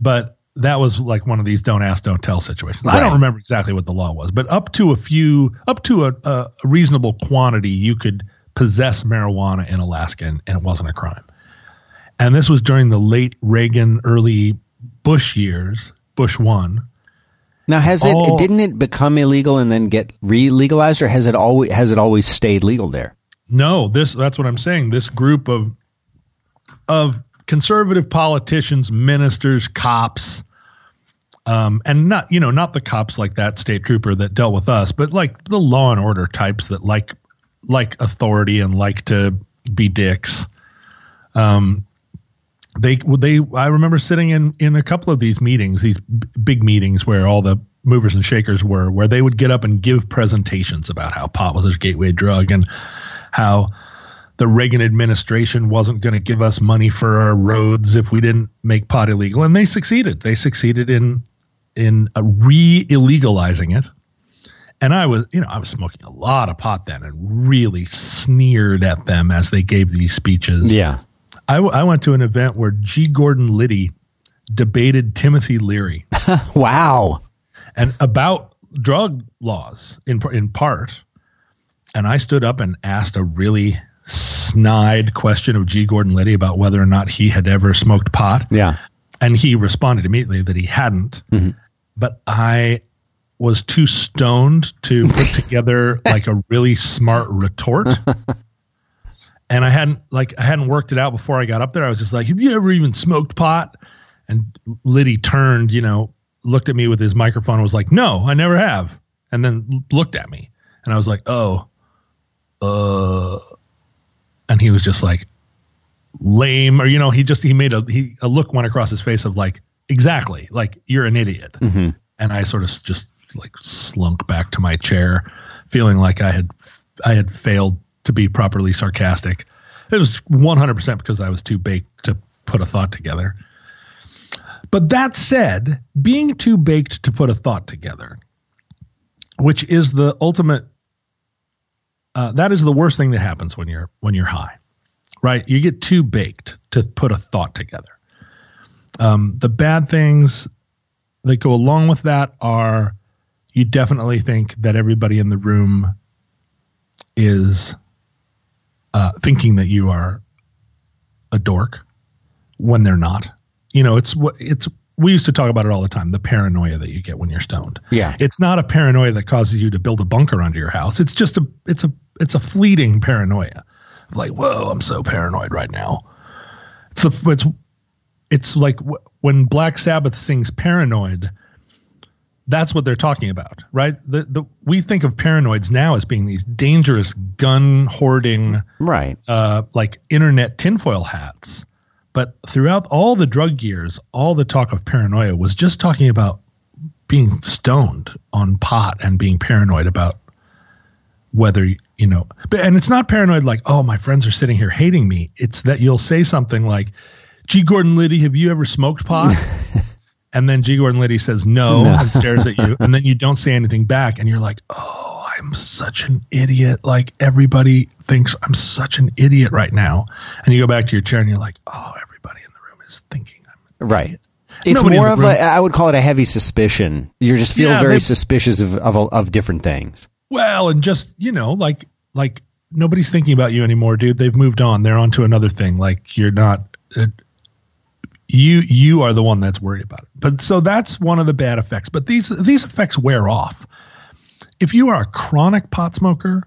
but that was like one of these don't ask, don't tell situations. I don't remember exactly what the law was, but up to a few, up to a, a reasonable quantity, you could possess marijuana in Alaska, and, and it wasn't a crime. And this was during the late Reagan, early Bush years, Bush one. Now, has it didn't it become illegal and then get re-legalized, or has it always has it always stayed legal there? No, this that's what I'm saying. This group of of conservative politicians, ministers, cops, um, and not you know not the cops like that state trooper that dealt with us, but like the law and order types that like like authority and like to be dicks. Um, they they I remember sitting in in a couple of these meetings, these b- big meetings where all the movers and shakers were, where they would get up and give presentations about how pot was a gateway drug and how the Reagan administration wasn't going to give us money for our roads if we didn't make pot illegal, and they succeeded. They succeeded in in uh, re-illegalizing it. And I was, you know, I was smoking a lot of pot then, and really sneered at them as they gave these speeches. Yeah. I, w- I went to an event where G. Gordon Liddy debated Timothy Leary Wow. and about drug laws in in part. And I stood up and asked a really snide question of G. Gordon Liddy about whether or not he had ever smoked pot, Yeah. and he responded immediately that he hadn't. But I was too stoned to put together like a really smart retort. and I hadn't like I hadn't worked it out before I got up there. I was just like, "Have you ever even smoked pot?" And Liddy turned, you know, looked at me with his microphone and was like, "No, I never have," and then looked at me, and I was like, "Oh, uh," and he was just like lame, or you know, he just he made a he a look went across his face of like, exactly, like you're an idiot, hmm and I sort of just like slunk back to my chair, feeling like I had I had failed to be properly sarcastic. It was 100% because I was too baked to put a thought together. But that said, being too baked to put a thought together, which is the ultimate, uh, that is the worst thing that happens when you're when you're high, right? You get too baked to put a thought together. Um, the bad things that go along with that are you definitely think that everybody in the room is uh, thinking that you are a dork when they're not. You know, it's what it's. We used to talk about it all the time. The paranoia that you get when you're stoned. Yeah. It's not a paranoia that causes you to build a bunker under your house. It's just a. It's a. It's a fleeting paranoia. Like, whoa, I'm so paranoid right now. It's the. It's. It's like w- when Black Sabbath sings "Paranoid." That's what they're talking about, right? The, the we think of paranoids now as being these dangerous gun hoarding Right. uh, like internet tinfoil hats. But throughout all the drug years, all the talk of paranoia was just talking about being stoned on pot and being paranoid about whether you know. But and it's not paranoid like, oh, my friends are sitting here hating me. It's that you'll say something like, "Gee, Gordon Liddy, have you ever smoked pot?" and then G. Gordon Liddy says no, No. and stares at you, and then you don't say anything back, and you're like, oh, I'm such an idiot. Like everybody thinks I'm such an idiot right now, and you go back to your chair and you're like, oh, everybody in the room is thinking I'm Right. It's Nobody more of a, I would call it a heavy suspicion. You just feel Yeah, very they- suspicious of, of, of different things. well, and just you know, like like nobody's thinking about you anymore, dude. They've moved on. They're on to another thing. Like you're not. Uh, you you are the one that's worried about it. But so that's one of the bad effects. But these these effects wear off. If you are a chronic pot smoker,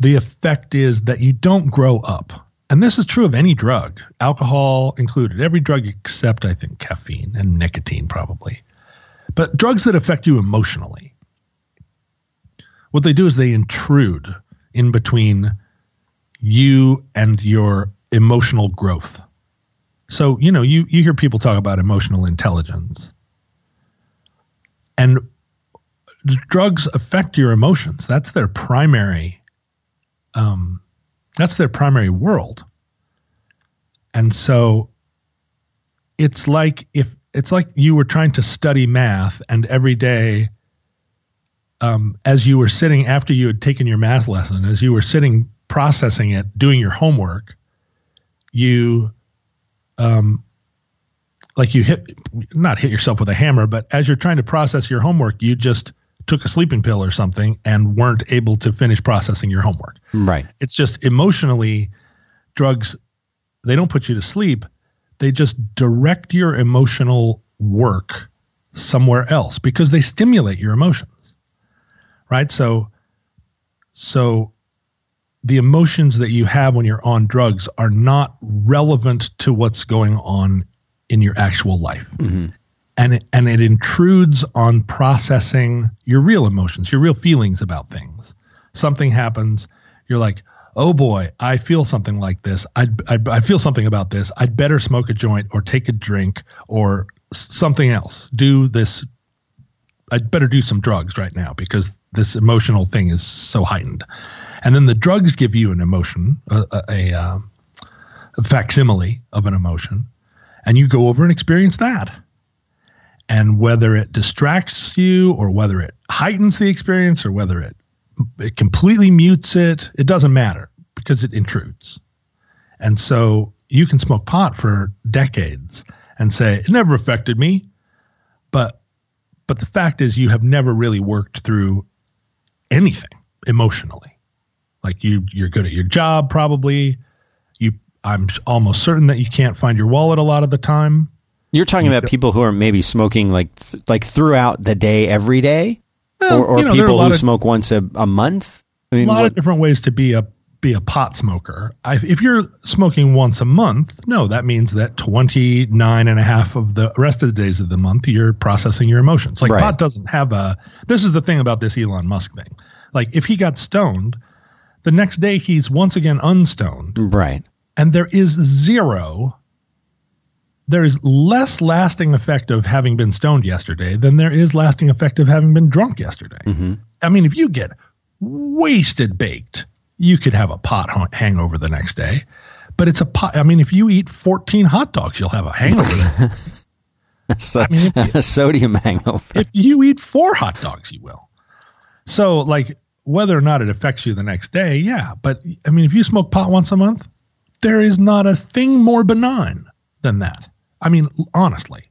the effect is that you don't grow up. And this is true of any drug, alcohol included, every drug except I think caffeine and nicotine probably. But drugs that affect you emotionally. What they do is they intrude in between you and your emotional growth. So, you know, you, you hear people talk about emotional intelligence. And drugs affect your emotions. That's their primary um that's their primary world. And so it's like if it's like you were trying to study math and every day um, as you were sitting after you had taken your math lesson, as you were sitting processing it, doing your homework, you um like you hit not hit yourself with a hammer, but as you're trying to process your homework, you just took a sleeping pill or something and weren't able to finish processing your homework. Right. It's just emotionally drugs they don't put you to sleep. They just direct your emotional work somewhere else because they stimulate your emotions. Right? So so the emotions that you have when you're on drugs are not relevant to what's going on in your actual life. Mm-hmm. And it, and it intrudes on processing your real emotions, your real feelings about things. Something happens, you're like, "Oh boy, I feel something like this. I I I feel something about this. I'd better smoke a joint or take a drink or something else. Do this I'd better do some drugs right now because this emotional thing is so heightened. And then the drugs give you an emotion, a, a, a, um, a facsimile of an emotion, and you go over and experience that. And whether it distracts you or whether it heightens the experience or whether it, it completely mutes it, it doesn't matter because it intrudes. And so you can smoke pot for decades and say, it never affected me. But but the fact is you have never really worked through anything emotionally like you you're good at your job probably you i'm almost certain that you can't find your wallet a lot of the time You're talking about people who are maybe smoking like th- like throughout the day every day, Well, or, or you know, a people who of- smoke once a, a month. I a mean, lot what- of different ways to be a be a pot smoker. I, if you're smoking once a month, no, that means that 29 and a half of the rest of the days of the month, you're processing your emotions. Like Right. pot doesn't have a, this is the thing about this Elon Musk thing. Like if he got stoned, the next day he's once again unstoned Right. and there is zero there is less lasting effect of having been stoned yesterday than there is lasting effect of having been drunk yesterday. Mhm. I mean, if you get wasted baked, you could have a pot hangover the next day. But it's a pot. I mean, if you eat 14 hot dogs, you'll have a hangover. So, mean, a sodium hangover. if you eat four hot dogs, you will. So, like, whether or not it affects you the next day, yeah. But I mean, if you smoke pot once a month, there is not a thing more benign than that. I mean, honestly.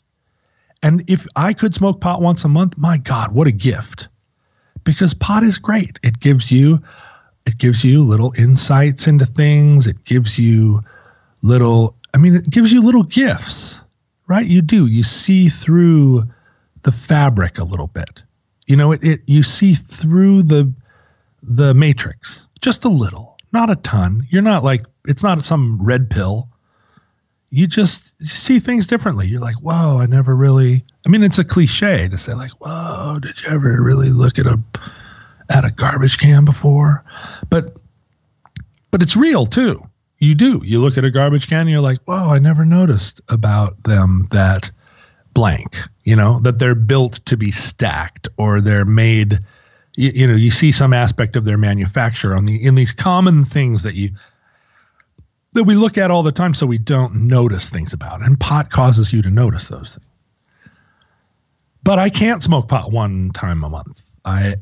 And if I could smoke pot once a month, my God, what a gift. Because pot is great. It gives you it gives you little insights into things. It gives you little I mean, it gives you little gifts. Right? You do. You see through the fabric a little bit. You know, it, it you see through the the matrix just a little, not a ton. You're not like it's not some red pill. You just see things differently. You're like, whoa, I never really. I mean, it's a cliche to say like, whoa, did you ever really look at a at a garbage can before? But but it's real too. You do. You look at a garbage can and you're like, whoa, I never noticed about them that blank, you know, that they're built to be stacked or they're made you, you know, you see some aspect of their manufacture on the in these common things that you that we look at all the time so we don't notice things about. It. And pot causes you to notice those things. But I can't smoke pot one time a month. I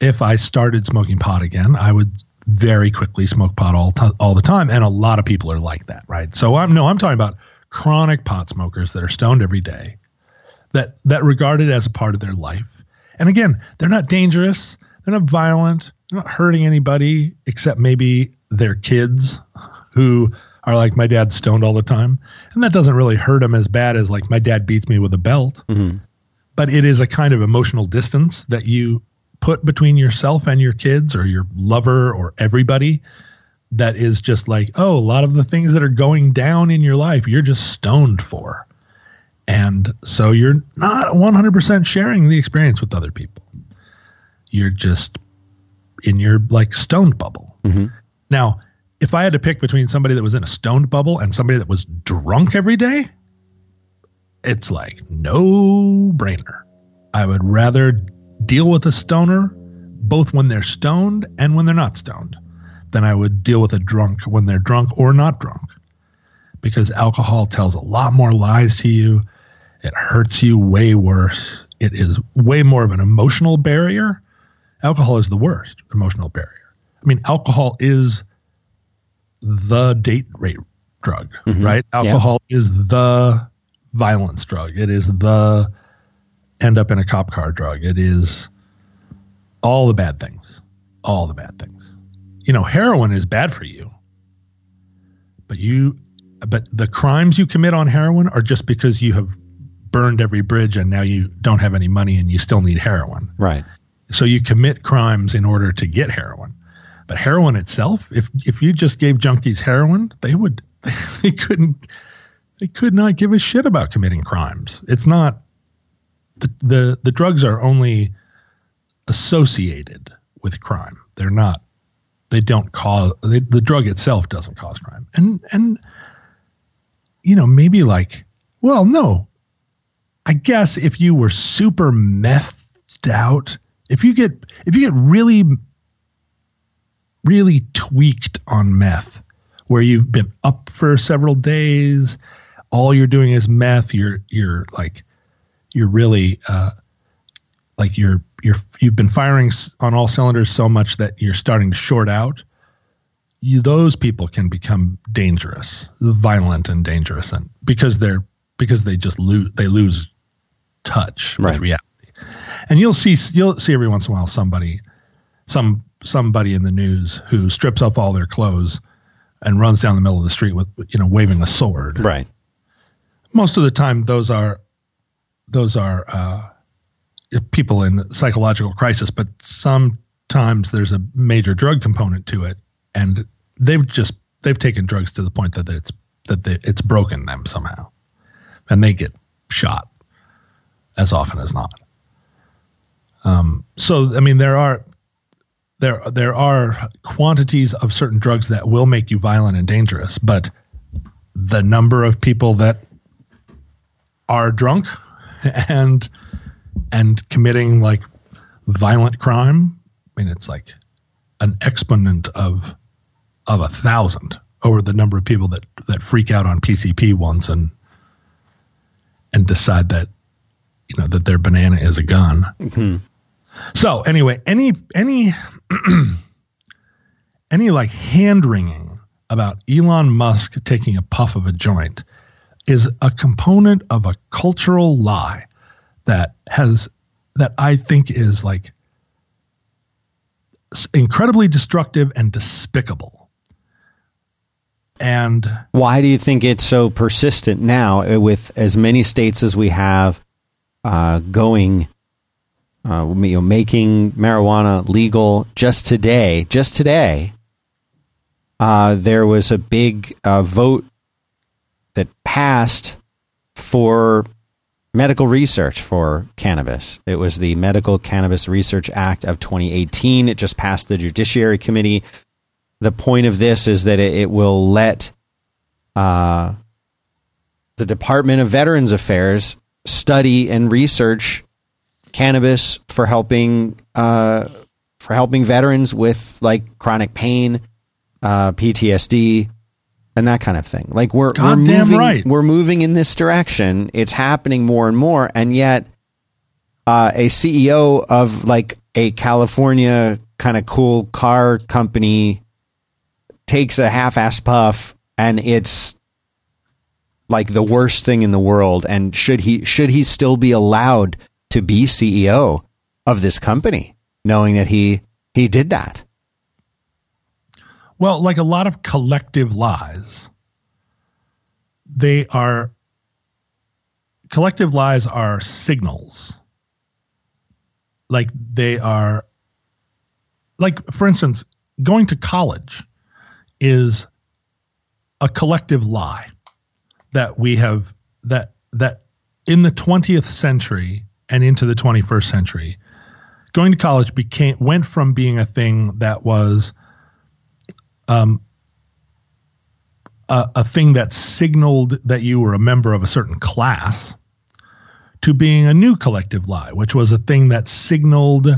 if I started smoking pot again, I would very quickly smoke pot all t- all the time, and a lot of people are like that, right? So I'm no, I'm talking about chronic pot smokers that are stoned every day, that that regard it as a part of their life. And again, they're not dangerous, they're not violent, they're not hurting anybody except maybe their kids, who are like my dad's stoned all the time, and that doesn't really hurt him as bad as like my dad beats me with a belt. Mhm. but it is a kind of emotional distance that you put between yourself and your kids or your lover or everybody that is just like oh a lot of the things that are going down in your life you're just stoned for. And so you're not 100% sharing the experience with other people. You're just in your like stoned bubble. Mhm. now if i had to pick between somebody that was in a stoned bubble and somebody that was drunk every day it's like no brainer. I would rather deal with a stoner both when they're stoned and when they're not stoned than I would deal with a drunk when they're drunk or not drunk. Because alcohol tells a lot more lies to you. It hurts you way worse. It is way more of an emotional barrier. Alcohol is the worst emotional barrier. I mean, alcohol is the date rape drug, Mhm. right? Yeah. Alcohol is the violence drug. It is the end up in a cop car drug. It is all the bad things. All the bad things. You know, heroin is bad for you. But you but the crimes you commit on heroin are just because you have burned every bridge and now you don't have any money and you still need heroin. Right. So you commit crimes in order to get heroin. But heroin itself, if if you just gave junkies heroin, they would they couldn't they could not give a shit about committing crimes. It's not the the, the drugs are only associated with crime. They're not they don't cause they, the drug itself doesn't cause crime. And and you know, maybe like well, no. I guess if you were super methed out, if you get if you get really really tweaked on meth where you've been up for several days. All you're doing is meth. You're you're like you're really uh like you're you're you've been firing on all cylinders so much that you're starting to short out. You, those people can become dangerous violent and dangerous and because they're because they just lose they lose touch Right. with reality. And you'll see you'll see every once in a while somebody some somebody in the news who strips off all their clothes and runs down the middle of the street with you know waving a sword Right. most of the time those are those are uh, people in psychological crisis but sometimes there's a major drug component to it and they've just they've taken drugs to the point that it's that they, it's broken them somehow, and they get shot as often as not. Um, so I mean, there are there there are quantities of certain drugs that will make you violent and dangerous, but the number of people that are drunk and and committing like violent crime, I mean, it's like an exponent of of a thousand over the number of people that that freak out on PCP once and and decide that you know that their banana is a gun. Mm-hmm. So anyway, any any any like hand wringing about Elon Musk taking a puff of a joint is a component of a cultural lie that has that I think is like incredibly destructive and despicable. And why do you think it's so persistent now uh, with as many states as we have uh, going, uh, you know, making marijuana legal just today? Just today, uh, there was a big uh, vote that passed for medical research for cannabis. It was the Medical Cannabis Research Act of 2018. It just passed the Judiciary Committee. The point of this is that it, it will let uh, the Department of Veterans Affairs study and research cannabis for helping uh, for helping veterans with like chronic pain, uh, PTSD, and that kind of thing. Like we're we're moving right. we're moving in this direction. It's happening more and more, and yet uh, a CEO of like a California kind of cool car company takes a half-ass puff, and it's like the worst thing in the world. And should he should he still be allowed to be CEO of this company, knowing that he he did that? Well, like a lot of collective lies, they are collective lies are signals. Like they are like for instance, going to college is a collective lie that we have that that in the 20th century and into the 21st century going to college became went from being a thing that was um, a, a thing that signaled that you were a member of a certain class to being a new collective lie, which was a thing that signaled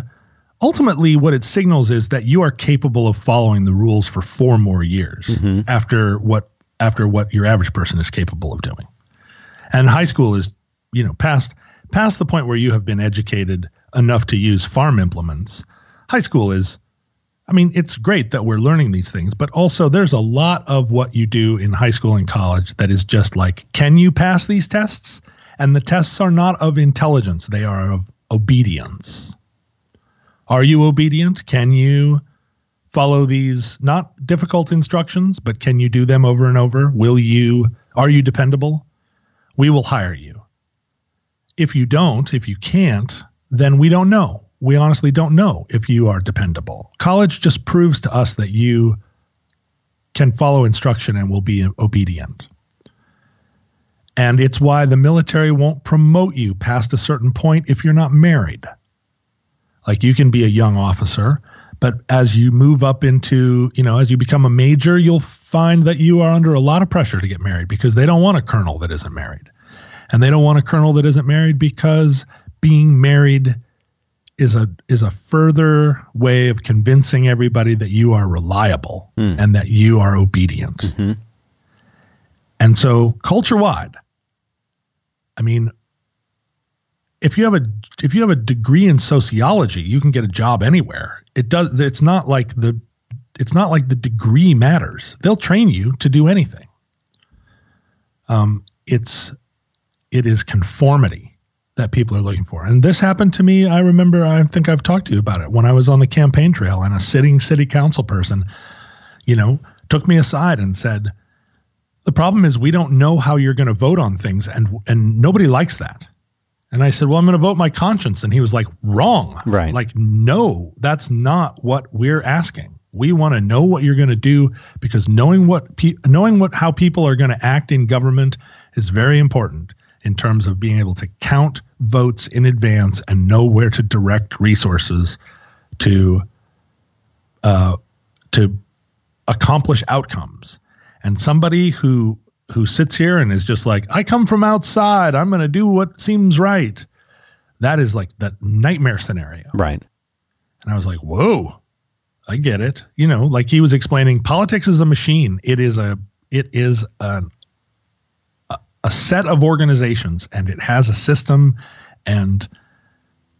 ultimately what it signals is that you are capable of following the rules for four more years mm-hmm. after what after what your average person is capable of doing. And high school is, you know, past past the point where you have been educated enough to use farm implements. High school is I mean, it's great that we're learning these things, but also there's a lot of what you do in high school and college that is just like, can you pass these tests? And the tests are not of intelligence, they are of obedience. Are you obedient? Can you follow these not difficult instructions, but can you do them over and over? Will you are you dependable? We will hire you. If you don't, if you can't, then we don't know we honestly don't know if you are dependable. College just proves to us that you can follow instruction and will be obedient. And it's why the military won't promote you past a certain point if you're not married. Like you can be a young officer, but as you move up into, you know, as you become a major, you'll find that you are under a lot of pressure to get married because they don't want a colonel that isn't married. And they don't want a colonel that isn't married because being married is a is a further way of convincing everybody that you are reliable mm. and that you are obedient. Mm-hmm. And so culture wide, I mean, if you have a if you have a degree in sociology, you can get a job anywhere. It does it's not like the it's not like the degree matters. They'll train you to do anything. Um, it's it is conformity that people are looking for. And this happened to me. I remember, I think I've talked to you about it when I was on the campaign trail and a sitting city council person, you know, took me aside and said, the problem is we don't know how you're going to vote on things and and nobody likes that. And I said, "Well, I'm going to vote my conscience." And he was like, "Wrong." Right. Like, "No, that's not what we're asking. We want to know what you're going to do because knowing what pe- knowing what how people are going to act in government is very important in terms of being able to count votes in advance and know where to direct resources to uh, to accomplish outcomes. And somebody who who sits here and is just like, I come from outside, I'm going to do what seems right. That is like that nightmare scenario. Right. And I was like, whoa, I get it. You know, like he was explaining, politics is a machine. It is a it is an, a, set of organizations, and it has a system, and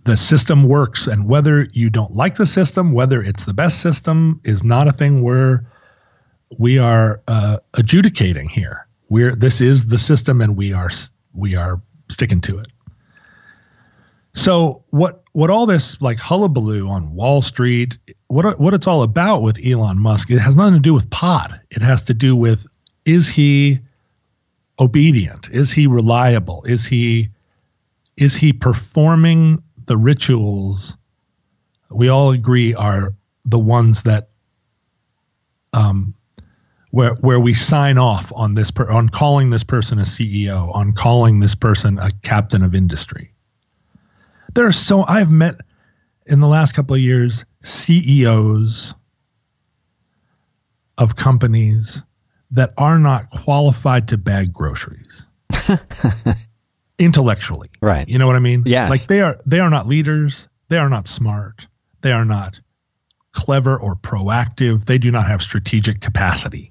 the system works. And whether you don't like the system, whether it's the best system, is not a thing where we are uh, adjudicating here. We're this is the system, and we are we are sticking to it. So what what all this like hullabaloo on Wall Street, what what it's all about with Elon Musk, it has nothing to do with pot. It has to do with is he obedient? Is he reliable? Is he is he performing the rituals we all agree are the ones that um where where we sign off on this per, on calling this person a CEO, on calling this person a captain of industry there are so I've met in the last couple of years CEOs of companies that are not qualified to bag groceries intellectually. Right. You know what I mean? Yeah. Like they are they are not leaders, they are not smart, they are not clever or proactive, they do not have strategic capacity.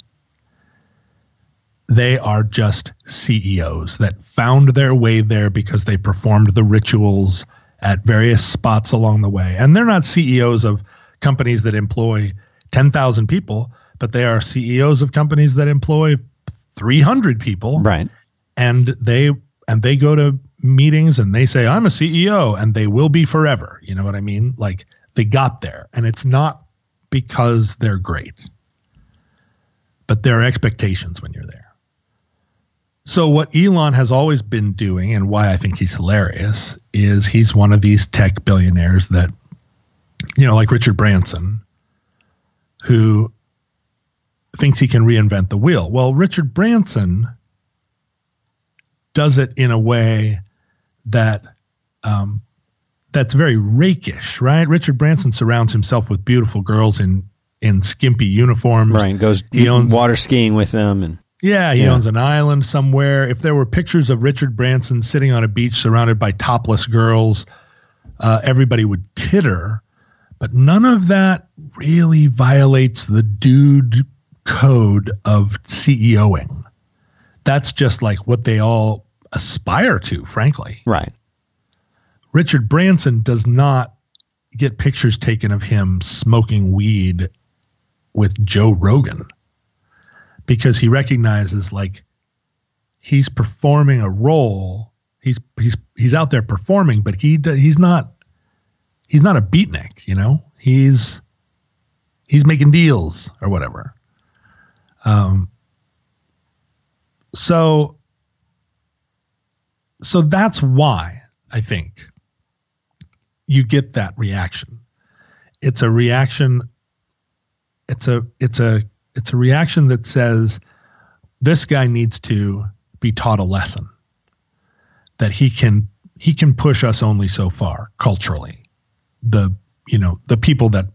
They are just CEOs that found their way there because they performed the rituals at various spots along the way. And they're not CEOs of companies that employ 10,000 people, but they are CEOs of companies that employ 300 people. Right. And they and they go to meetings and they say I'm a CEO and they will be forever. You know what I mean? Like they got there and it's not because they're great. But there are expectations when you're there. So what Elon has always been doing and why I think he's hilarious is he's one of these tech billionaires that you know like Richard Branson who thinks he can reinvent the wheel. Well, Richard Branson does it in a way that um, that's very rakish, right? Richard Branson surrounds himself with beautiful girls in in skimpy uniforms. Right. Goes he owns, water skiing with them and yeah, he yeah. owns an island somewhere. If there were pictures of Richard Branson sitting on a beach surrounded by topless girls, uh, everybody would titter. But none of that really violates the dude code of CEOing. That's just like what they all aspire to, frankly. Right. Richard Branson does not get pictures taken of him smoking weed with Joe Rogan because he recognizes like he's performing a role. He's he's he's out there performing, but he he's not he's not a beatnik, you know. He's he's making deals or whatever. Um. So so that's why I think you get that reaction. It's a reaction. It's a it's a it's a reaction that says this guy needs to be taught a lesson that he can he can push us only so far culturally the you know the people that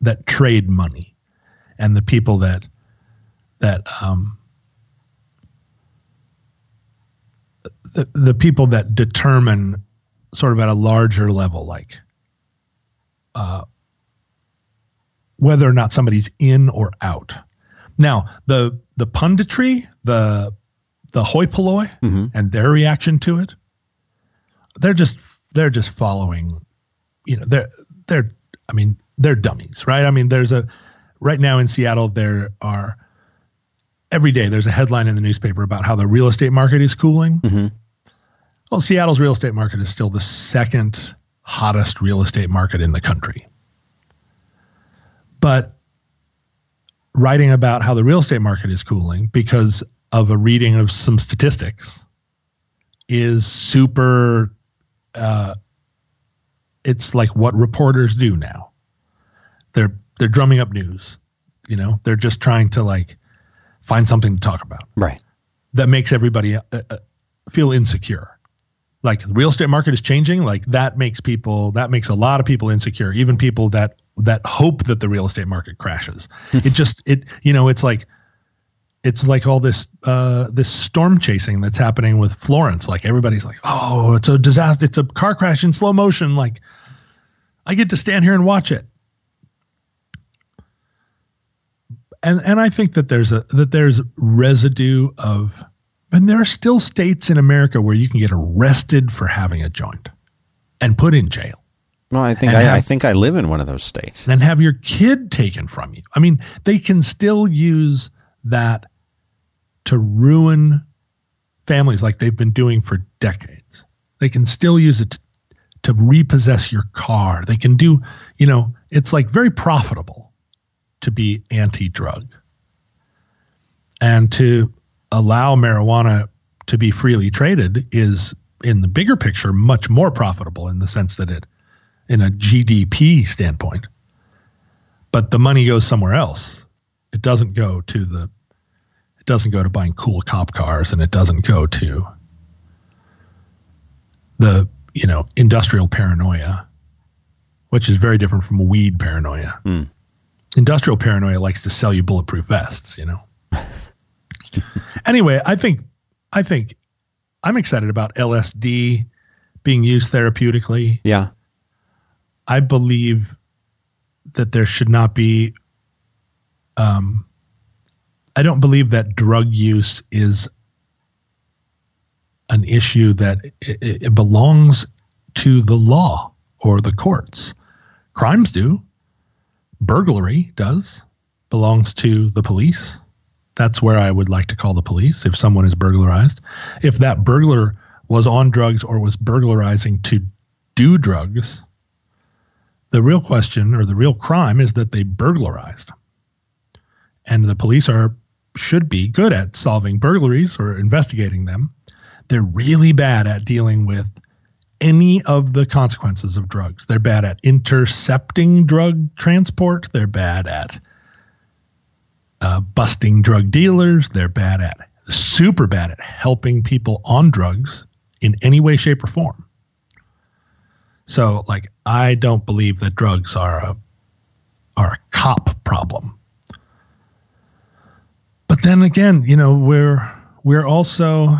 that trade money and the people that that um the, the people that determine sort of at a larger level like uh whether or not somebody's in or out now, the the punditry, the the hoi polloi, mm-hmm. and their reaction to it, they're just they're just following. You know, they're they're I mean they're dummies, right? I mean, there's a right now in Seattle there are every day there's a headline in the newspaper about how the real estate market is cooling. Mm-hmm. Well, Seattle's real estate market is still the second hottest real estate market in the country. But writing about how the real estate market is cooling because of a reading of some statistics is super uh, it's like what reporters do now they're they're drumming up news You know, they're just trying to like find something to talk about Right. that makes everybody uh, uh, feel insecure. Like the real estate market is changing, like that makes people that makes a lot of people insecure, even people that that hope that the real estate market crashes. it just it you know, it's like it's like all this uh this storm chasing that's happening with Florence. Like everybody's like, "Oh, it's a disaster. It's a car crash in slow motion." Like I get to stand here and watch it. And and I think that there's a that there's residue of and there are still states in America where you can get arrested for having a joint and put in jail Well, I think I, I think I live in one of those states. and have your kid taken from you. I mean, they can still use that to ruin families like they've been doing for decades. They can still use it to, to repossess your car. They can do, you know, it's like very profitable to be anti drug and to allow marijuana to be freely traded is in the bigger picture much more profitable in the sense that it in a GDP standpoint. But the money goes somewhere else. It doesn't go to the it doesn't go to buying cool cop cars and it doesn't go to the you know industrial paranoia which is very different from weed paranoia. Hmm. Industrial paranoia likes to sell you bulletproof vests you know anyway i think i think i'm excited about lsd being used therapeutically Yeah. I believe that there should not be. Um, I don't believe that drug use is an issue that it, it belongs to the law or the courts. Crimes do. Burglary does. Belongs to the police. That's where I would like to call the police if someone is burglarized. If that burglar was on drugs or was burglarizing to do drugs, the real question or the real crime is that they burglarized. And the police are should be good at solving burglaries or investigating them. They're really bad at dealing with any of the consequences of drugs. They're bad at intercepting drug transport. They're bad at uh, busting drug dealers. They're bad at super bad at helping people on drugs in any way, shape, or form. So, like, I don't believe that drugs are a are a cop problem. But then again, you know, we're we're also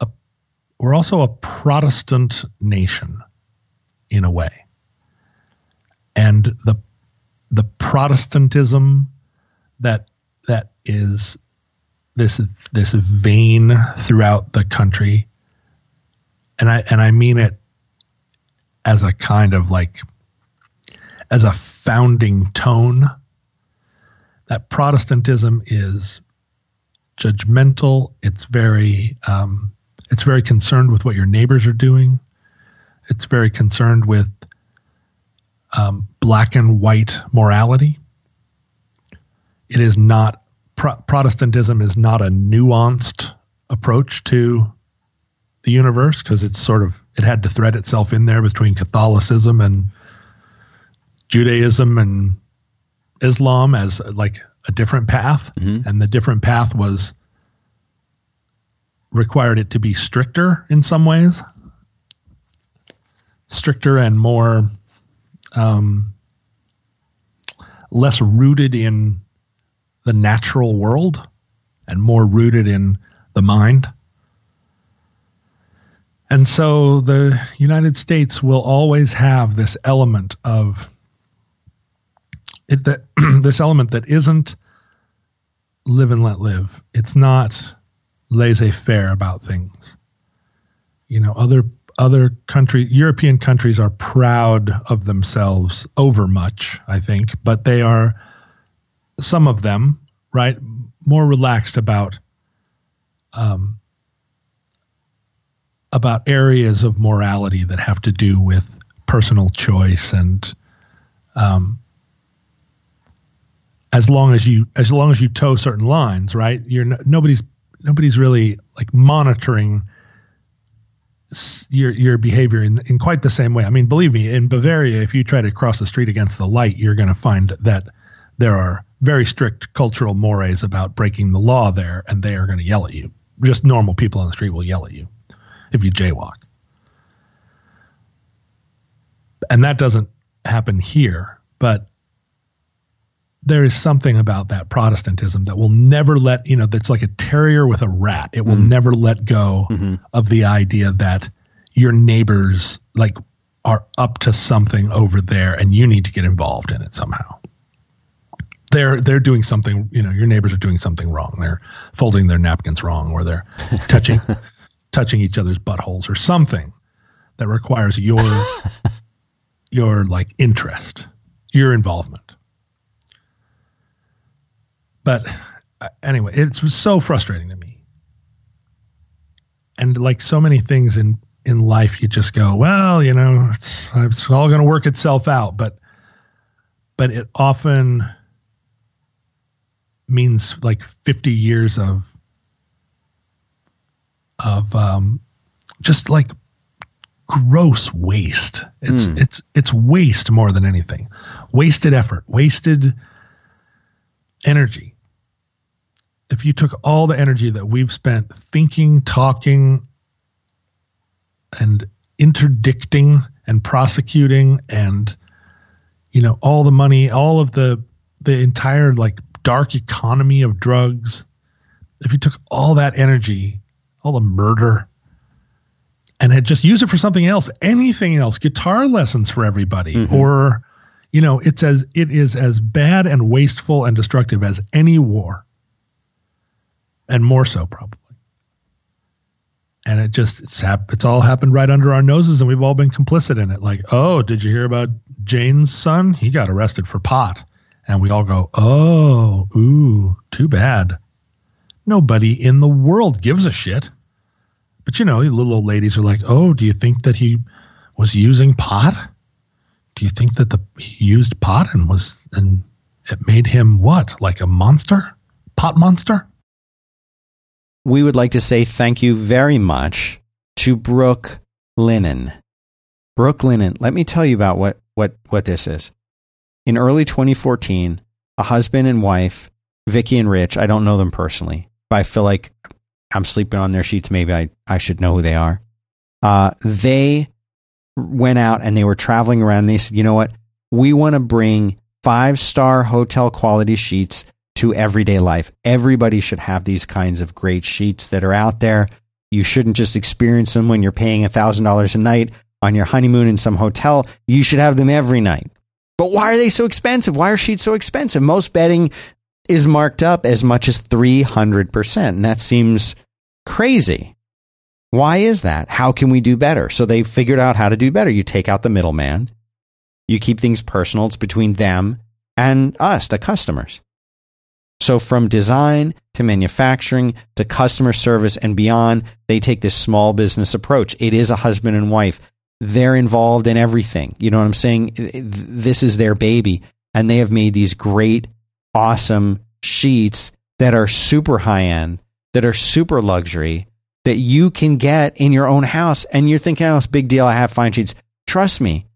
a we're also a Protestant nation in a way. And the the Protestantism that that is this this vein throughout the country and I and I mean it as a kind of like as a founding tone that Protestantism is judgmental. It's very um, it's very concerned with what your neighbors are doing. It's very concerned with um, black and white morality. It is not Pro- Protestantism is not a nuanced approach to the universe because it's sort of it had to thread itself in there between Catholicism and Judaism and Islam as like a different path, Mhm. and the different path was required it to be stricter in some ways, stricter and more um, less rooted in the natural world and more rooted in the mind. And so the United States will always have this element of it that this element that isn't live and let live. It's not laissez-faire about things. You know, other other country European countries are proud of themselves over much, I think, but they are some of them, right, more relaxed about um, about areas of morality that have to do with personal choice and um, as long as you as long as you toe certain lines right you're no, nobody's nobody's really like monitoring your your behavior in in quite the same way. I mean, believe me, in Bavaria, if you try to cross the street against the light, you're going to find that there are very strict cultural mores about breaking the law there, and they are going to yell at you. Just normal people on the street will yell at you if you jaywalk. And that doesn't happen here, but there is something about that Protestantism that will never let, you know, that's like a terrier with a rat. It will mm-hmm. never let go mm-hmm. of the idea that your neighbors like are up to something over there and you need to get involved in it somehow. They're they're doing something, you know, your neighbors are doing something wrong. They're folding their napkins wrong or they're touching touching each other's buttholes or something that requires your your like interest, your involvement. But uh, anyway, it was so frustrating to me. And like so many things in in life, you just go, well, you know, it's, it's all going to work itself out. But but it often means like 50 years of of um, just like gross waste. It's Hmm. it's it's waste more than anything. Wasted effort, wasted energy. If you took all the energy that we've spent thinking, talking, and interdicting and prosecuting and you know all the money, all of the the entire like dark economy of drugs, if you took all that energy, all the murder, and had just used it for something else, anything else, guitar lessons for everybody, mm-hmm. or you know, it's as it is as bad and wasteful and destructive as any war, and more so probably. And it just it's hap- it's all happened right under our noses, and we've all been complicit in it. Like, oh, did you hear about Jane's son? He got arrested for pot, and we all go, oh, ooh, too bad. Nobody in the world gives a shit. But you know, little old ladies are like, "Oh, do you think that he was using pot? Do you think that the he used pot and was and it made him what? Like a monster? Pot monster?" we would like to say thank you very much to Brooke Linen. Brooklinen, let me tell you about what, what, what this is. In early 2014, a husband and wife, Vicki and Rich, I don't know them personally, but I feel like I'm sleeping on their sheets. Maybe I, I should know who they are. Uh, they went out and they were traveling around. They said, you know what? We want to bring five star hotel quality sheets to everyday life. Everybody should have these kinds of great sheets that are out there. You shouldn't just experience them when you're paying $1,000 a night on your honeymoon in some hotel. You should have them every night. But why are they so expensive? Why are sheets so expensive? Most bedding is marked up as much as 300%. And that seems crazy. Why is that? How can we do better? So they figured out how to do better. You take out the middleman. You keep things personal. It's between them and us, the customers. So from design to manufacturing to customer service and beyond, they take this small business approach. It is a husband and wife. They're involved in everything. You know what I'm saying? This is their baby. And they have made these great, awesome sheets that are super high end, that are super luxury, that you can get in your own house. And you're thinking, oh, it's a big deal. I have fine sheets. Trust me,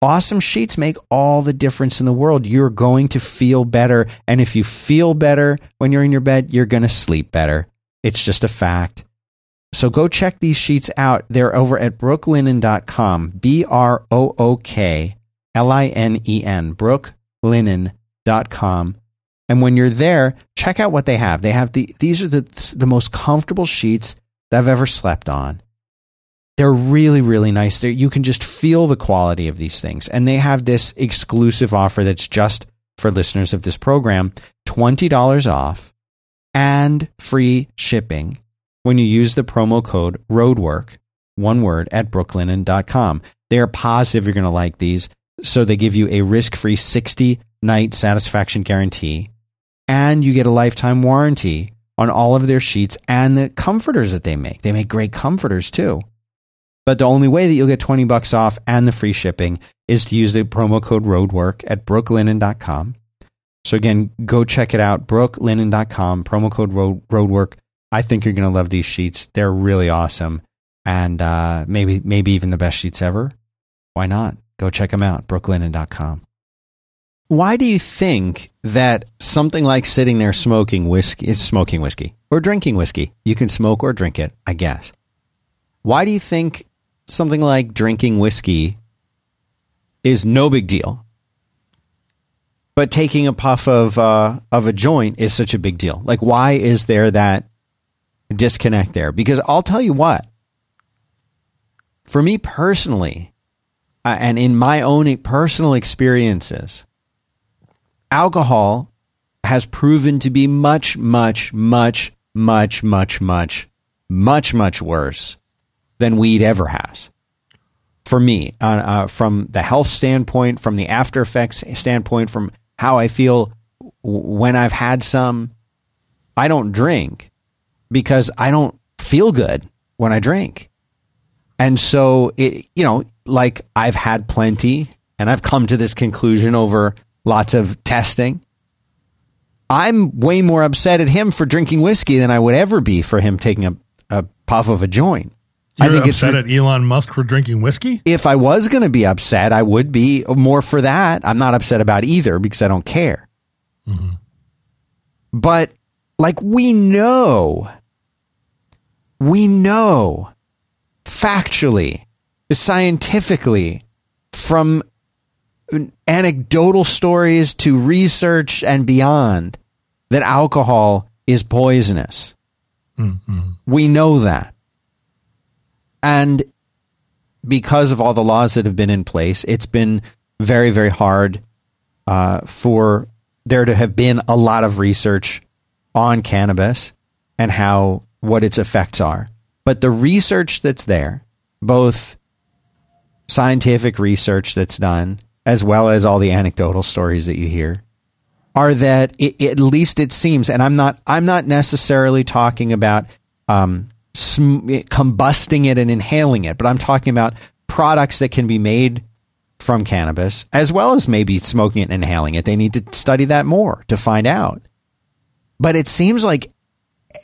awesome sheets make all the difference in the world. You're going to feel better. And if you feel better when you're in your bed, you're going to sleep better. It's just a fact. So go check these sheets out. They're over at brooklinen.com. B R O O K L I N E N. Brooklinen.com. And when you're there, check out what they have. They have the these are the the most comfortable sheets that I've ever slept on. They're really, really nice. They're, you can just feel the quality of these things. And they have this exclusive offer that's just for listeners of this program $20 off and free shipping when you use the promo code ROADWORK, one word, at brooklinen.com. They are positive you're going to like these. So they give you a risk free 60 night satisfaction guarantee and you get a lifetime warranty on all of their sheets and the comforters that they make. They make great comforters too. But the only way that you'll get 20 bucks off and the free shipping is to use the promo code ROADWORK at brooklinen.com. So again, go check it out, brooklinen.com, promo code road, ROADWORK. I think you're going to love these sheets. They're really awesome. and uh, maybe maybe even the best sheets ever. Why not? Go check them out, brooklinen.com. Why do you think that something like sitting there smoking whiskey is smoking whiskey or drinking whiskey? You can smoke or drink it, I guess. Why do you think something like drinking whiskey is no big deal? But taking a puff of uh, of a joint is such a big deal. Like, why is there that disconnect there? Because I'll tell you what, for me personally, uh, and in my own personal experiences, alcohol has proven to be much, much, much, much, much, much, much, much worse than weed ever has. For me, uh, uh, from the health standpoint, from the after effects standpoint, from how I feel when I've had some, I don't drink because I don't feel good when I drink. And so it, you know, like I've had plenty and I've come to this conclusion over lots of testing. I'm way more upset at him for drinking whiskey than I would ever be for him taking a, a puff of a joint. You're I think upset it's, at Elon Musk for drinking whiskey? If I was going to be upset, I would be more for that. I'm not upset about either because I don't care. Mm-hmm. But like we know, we know factually, scientifically, from anecdotal stories to research and beyond that alcohol is poisonous. Mm-hmm. We know that. And because of all the laws that have been in place, it's been very, very hard uh, for there to have been a lot of research on cannabis and how what its effects are. But the research that's there, both scientific research that's done, as well as all the anecdotal stories that you hear, are that it, at least it seems, and I'm not, I'm not necessarily talking about um, sm- combusting it and inhaling it, but I'm talking about products that can be made from cannabis, as well as maybe smoking it and inhaling it. They need to study that more to find out. But it seems like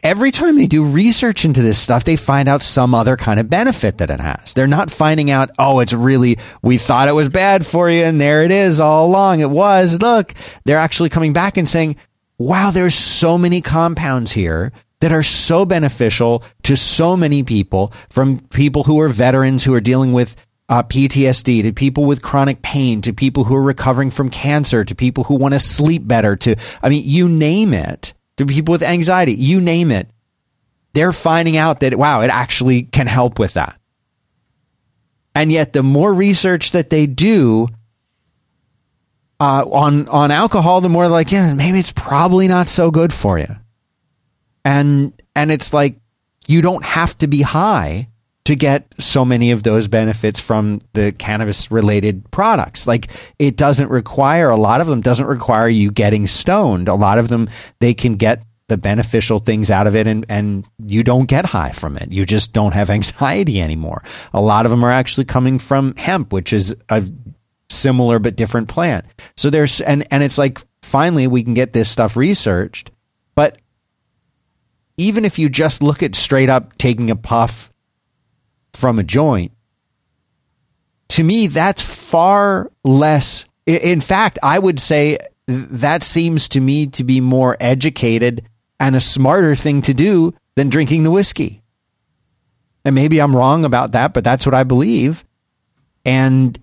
every time they do research into this stuff, they find out some other kind of benefit that it has. They're not finding out, oh, it's really, we thought it was bad for you, and there it is all along. It was. Look, they're actually coming back and saying, wow, there's so many compounds here that are so beneficial to so many people from people who are veterans who are dealing with uh, PTSD to people with chronic pain to people who are recovering from cancer to people who want to sleep better to, I mean, you name it to people with anxiety, you name it. They're finding out that, wow, it actually can help with that. And yet, the more research that they do uh, on on alcohol, the more like, yeah, maybe it's probably not so good for you. And and it's like you don't have to be high to get so many of those benefits from the cannabis related products. Like it doesn't require a lot of them doesn't require you getting stoned. A lot of them they can get the beneficial things out of it and, and you don't get high from it. You just don't have anxiety anymore. A lot of them are actually coming from hemp, which is a similar but different plant. So there's and and it's like finally we can get this stuff researched. But even if you just look at straight up taking a puff from a joint, to me, that's far less. In fact, I would say that seems to me to be more educated and a smarter thing to do than drinking the whiskey. And maybe I'm wrong about that, but that's what I believe. And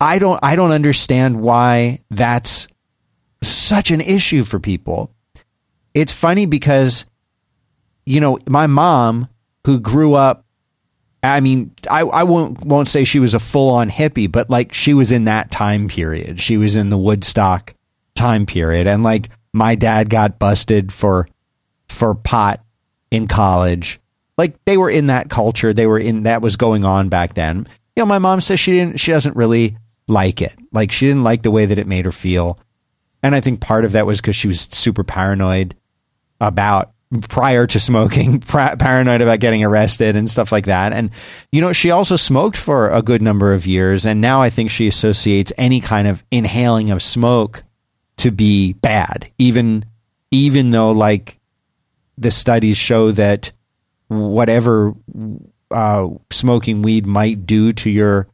I don't I don't understand why that's such an issue for people. It's funny because you know, my mom who grew up I mean, I, I won't won't say she was a full on hippie, but like she was in that time period. She was in the Woodstock time period, and like my dad got busted for for pot in college. Like they were in that culture. They were in that was going on back then. You know, my mom says she didn't. She doesn't really like it. Like she didn't like the way that it made her feel, and I think part of that was because she was super paranoid about prior to smoking, paranoid about getting arrested and stuff like that. And, you know, she also smoked for a good number of years. And now I think she associates any kind of inhaling of smoke to be bad, even, even though like the studies show that whatever uh, smoking weed might do to your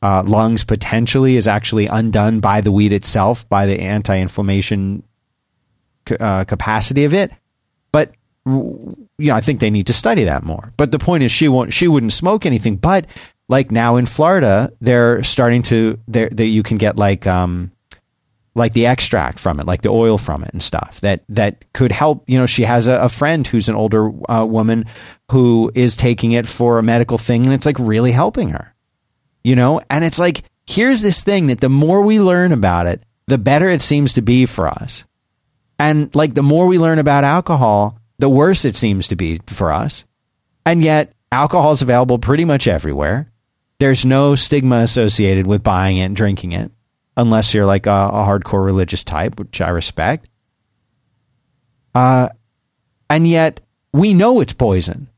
uh, lungs potentially is actually undone by the weed itself, by the anti-inflammation uh, capacity of it. But yeah, I think they need to study that more. But the point is, she won't. She wouldn't smoke anything. But like now in Florida, they're starting to there that you can get like um like the extract from it, like the oil from it and stuff that that could help. You know, she has a, a friend who's an older uh, woman who is taking it for a medical thing, and it's like really helping her. You know, and it's like here's this thing that the more we learn about it, the better it seems to be for us. And like the more we learn about alcohol, the worse it seems to be for us. And yet, alcohol is available pretty much everywhere. There's no stigma associated with buying it and drinking it, unless you're like a, a hardcore religious type, which I respect. Uh, and yet, we know it's poison.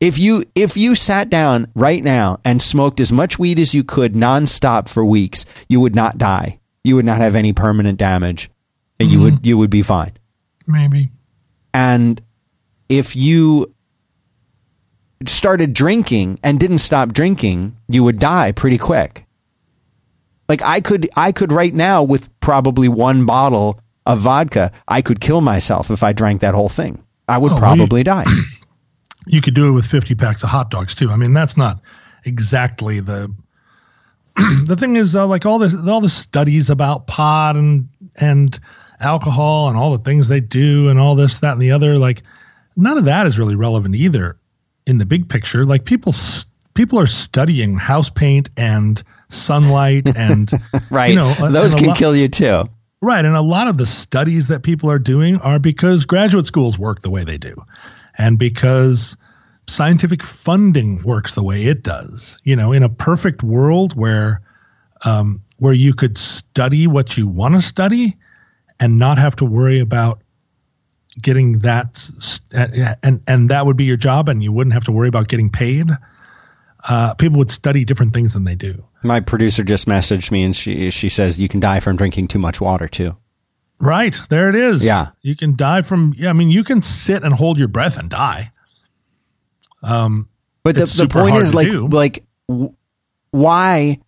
If you if you sat down right now and smoked as much weed as you could nonstop for weeks, you would not die. You would not have any permanent damage, and mm-hmm. you would you would be fine. Maybe. And if you started drinking and didn't stop drinking, you would die pretty quick. Like I could I could right now with probably one bottle of vodka, I could kill myself if I drank that whole thing. I would oh, probably you, die. You could do it with 50 packs of hot dogs too. I mean, that's not exactly the the thing is uh, like all this all the studies about pot and and alcohol and all the things they do and all this that and the other like none of that is really relevant either in the big picture. Like people, people are studying house paint and sunlight and right. You know, those can lot, kill you too. Right, and a lot of the studies that people are doing are because graduate schools work the way they do, and because scientific funding works the way it does. You know, in a perfect world where um, where you could study what you want to study and not have to worry about getting that and and that would be your job and you wouldn't have to worry about getting paid. Uh, people would study different things than they do. My producer just messaged me and she she says you can die from drinking too much water too. Right. There it is. Yeah. You can die from yeah i mean you can sit and hold your breath and die. Um but the, the point is like do. like why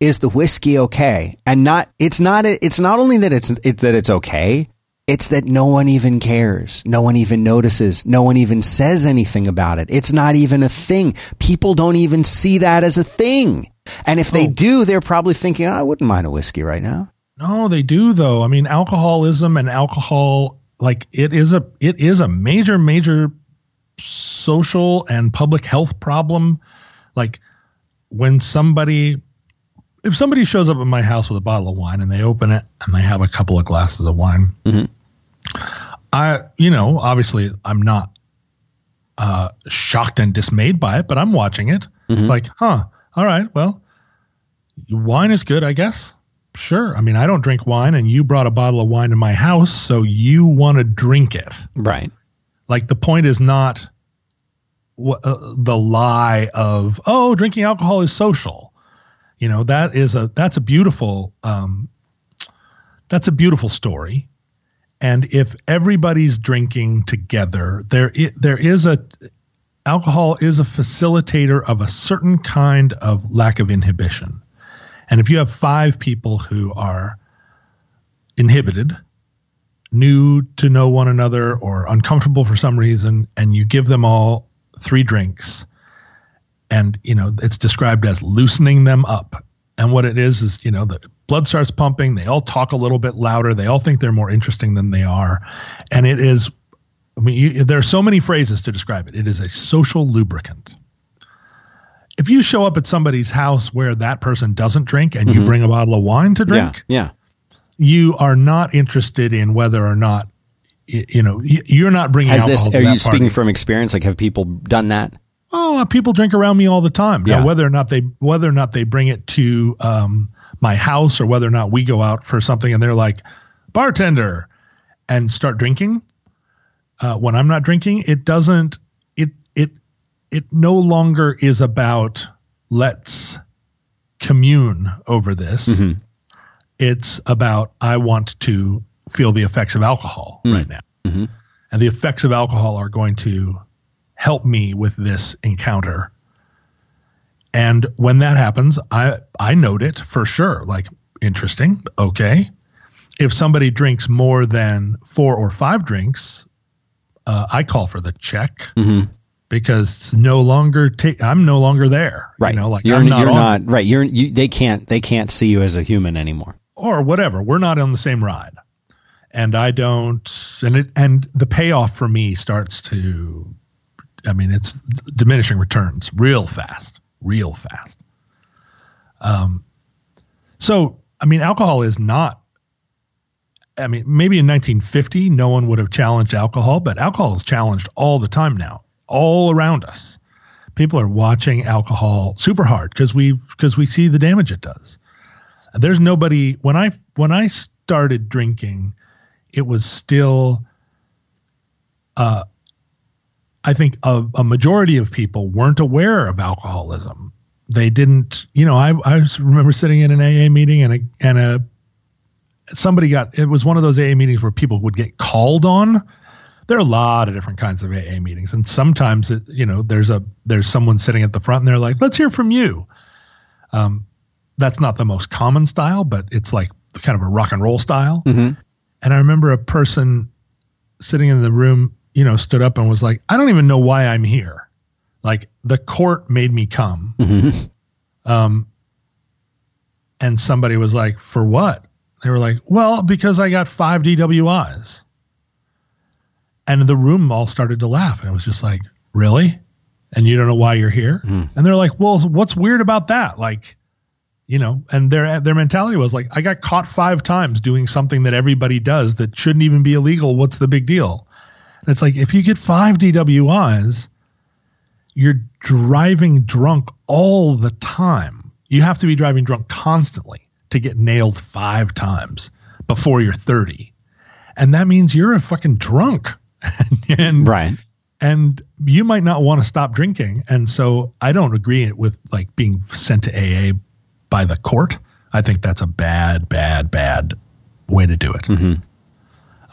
is the whiskey okay and not it's not it's not only that it's it, that it's okay it's that no one even cares. No one even notices. No one even says anything about it. It's not even a thing. People don't even see that as a thing. And if they oh. do, they're probably thinking, oh, I wouldn't mind a whiskey right now. No, they do though. I mean, alcoholism and alcohol, like it is a, it is a major, major social and public health problem. Like when somebody, if somebody shows up at my house with a bottle of wine and they open it and they have a couple of glasses of wine, mm-hmm I, you know, obviously I'm not uh, shocked and dismayed by it, but I'm watching it mm-hmm. like, huh, all right, well, wine is good, I guess. Sure. I mean, I don't drink wine, and you brought a bottle of wine to my house, so you want to drink it. Right. Like, the point is not uh, the lie of, oh, drinking alcohol is social. You know, that is a, that's a beautiful, um, that's a beautiful story. And if everybody's drinking together there there is a alcohol is a facilitator of a certain kind of lack of inhibition. And if you have five people who are inhibited new to know one another or uncomfortable for some reason and you give them all three drinks and you know it's described as loosening them up and what it is is, you know, the blood starts pumping. They all talk a little bit louder. They all think they're more interesting than they are. And it is, I mean, you, there are so many phrases to describe it. It is a social lubricant. If you show up at somebody's house where that person doesn't drink and mm-hmm. you bring a bottle of wine to drink, yeah, yeah. you are not interested in whether or not you know you're not bringing Has this are you speaking from experience like have people done that Oh, uh, people drink around me all the time. Yeah. Now, whether or not they whether or not they bring it to um, my house or whether or not we go out for something and they're like bartender and start drinking uh, when I'm not drinking, it doesn't it it it no longer is about let's commune over this. Mm-hmm. It's about I want to feel the effects of alcohol mm-hmm. right now, mm-hmm. and the effects of alcohol are going to help me with this encounter. And when that happens, I I note it for sure. Like interesting, okay. If somebody drinks more than four or five drinks, uh, I call for the check Mm-hmm. because it's no longer ta- I'm no longer there. Right. You know, like you're, I'm not, you're on- not right. You're you, they can't they can't see you as a human anymore. or whatever. We're not on the same ride. And I don't and it and the payoff for me starts to I mean it's diminishing returns real fast, real fast. Um so I mean alcohol is not I mean maybe in 1950 no one would have challenged alcohol, but alcohol is challenged all the time now, all around us. People are watching alcohol super hard because we because we see the damage it does there's nobody when i when i started drinking it was still uh i think a, a majority of people weren't aware of alcoholism they didn't you know i i remember sitting in an aa meeting and a and a somebody got it was one of those aa meetings where people would get called on there are a lot of different kinds of aa meetings and sometimes it you know there's a there's someone sitting at the front and they're like let's hear from you um that's not the most common style, but it's like kind of a rock and roll style. Mm-hmm. And I remember a person sitting in the room, you know, stood up and was like, I don't even know why I'm here. Like the court made me come. Mm-hmm. Um, and somebody was like, for what? They were like, well, because I got five DWIs. And the room all started to laugh. And it was just like, really? And you don't know why you're here? Mm. And they're like, well, what's weird about that? Like, you know, and their their mentality was like, I got caught five times doing something that everybody does that shouldn't even be illegal. What's the big deal? And it's like if you get five DWIs, you're driving drunk all the time. You have to be driving drunk constantly to get nailed five times before you're 30. And that means you're a fucking drunk. and Right. and you might not want to stop drinking and so i don't agree with like being sent to aa by the court i think that's a bad bad bad way to do it Mm-hmm.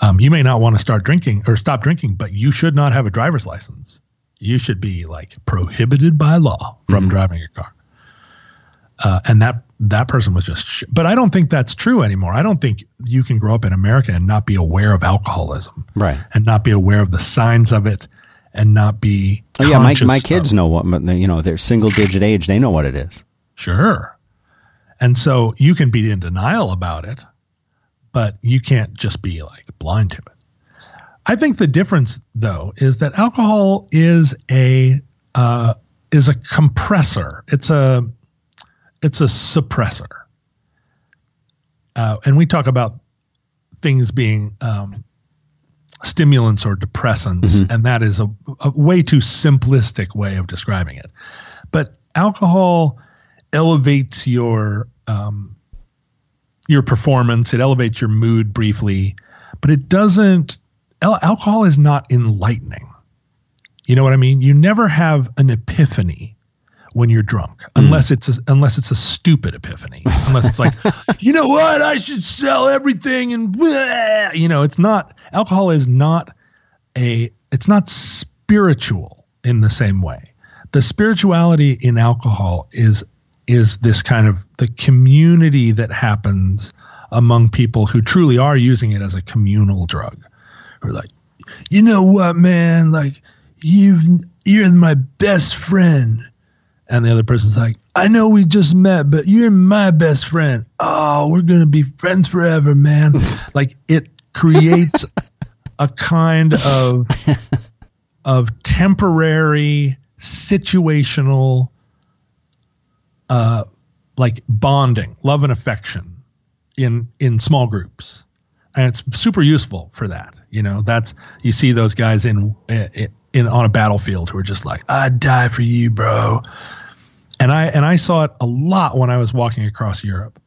Um, you may not want to start drinking or stop drinking but you should not have a driver's license you should be like prohibited by law from driving a car uh, and that that person was just sh- but i don't think that's true anymore i don't think you can grow up in america and not be aware of alcoholism Right. and not be aware of the signs of it and not be Oh yeah, my my kids know what you know. They're single digit age. They know what it is. sure and so you can be in denial about it but you can't just be like blind to it. I think the difference though is that alcohol is a uh, is a compressor. It's a it's a suppressor. Uh, and we talk about things being um, stimulants or depressants, and that is a, a way too simplistic way of describing it. But alcohol elevates your um, your performance. It elevates your mood briefly, but it doesn't. Al- alcohol is not enlightening. You know what I mean? You never have an epiphany when you're drunk, hmm. unless it's a, unless it's a stupid epiphany. Unless it's like, you know what, I should sell everything and blah. you know, it's not. Alcohol is not a. It's not spiritual in the same way. The spirituality in alcohol is is this kind of the community that happens among people who truly are using it as a communal drug. Who are like, you know what, man, like you've you're my best friend. And the other person's like, I know we just met, but you're my best friend. Oh, we're gonna be friends forever, man. like it creates a kind of of temporary situational uh like bonding love and affection in in small groups. And it's super useful for that you know? That's you see those guys in in, in on a battlefield who are just like i'd die for you bro. And i and i saw it a lot when i was walking across europe.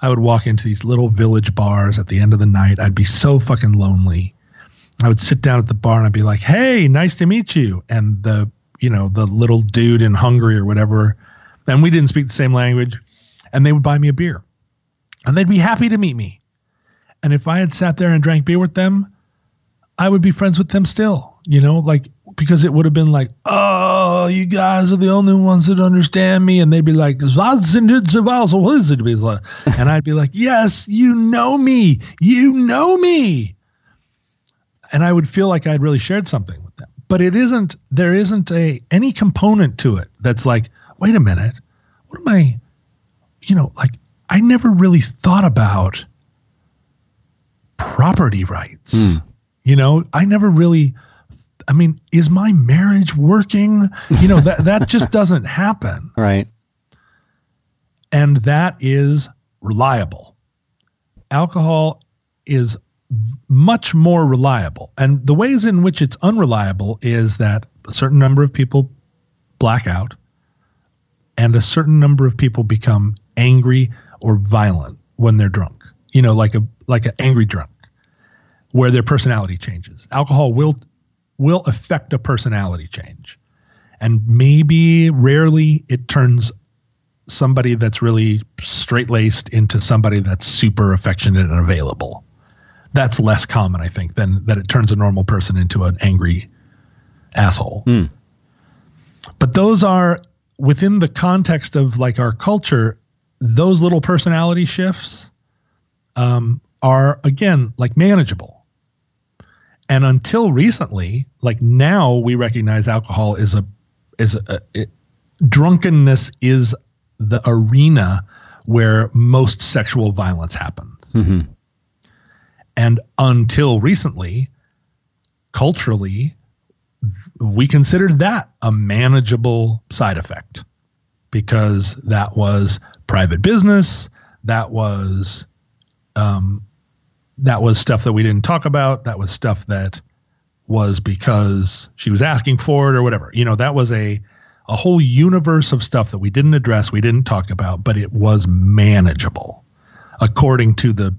I would walk into these little village bars at the end of the night. I'd be so fucking lonely. I would sit down at the bar and I'd be like, "Hey, nice to meet you." And the, you know, the little dude in Hungary or whatever, and we didn't speak the same language, and they would buy me a beer. And they'd be happy to meet me. And if I had sat there and drank beer with them, I would be friends with them still. You know, like because it would have been like, oh, you guys are the only ones that understand me. And they'd be like, Zazindiz, what is it? and I'd be like, yes, you know me. You know me. And I would feel like I'd really shared something with them. But it isn't, there isn't a, any component to it that's like, wait a minute, what am I, you know, like, I never really thought about property rights. Mm. You know, I never really, I mean, is my marriage working? You know, that, that just doesn't happen. Right. And that is reliable. Alcohol is much more reliable. And the ways in which it's unreliable is that a certain number of people black out and a certain number of people become angry or violent when they're drunk. You know, like a like an angry drunk where their personality changes. Alcohol will will affect a personality change. And maybe rarely it turns somebody that's really straight laced into somebody that's super affectionate and available. That's less common, I think, than that it turns a normal person into an angry asshole. Mm. But those are within the context of like our culture, those little personality shifts um, are again like manageable and until recently, like now we recognize alcohol is a is a, it, drunkenness is the arena where most sexual violence happens. Mm-hmm. And until recently, culturally, we considered that a manageable side effect because that was private business, that was um, that was stuff that we didn't talk about. That was stuff that was because she was asking for it or whatever. You know, that was a a whole universe of stuff that we didn't address, we didn't talk about, but it was manageable according to the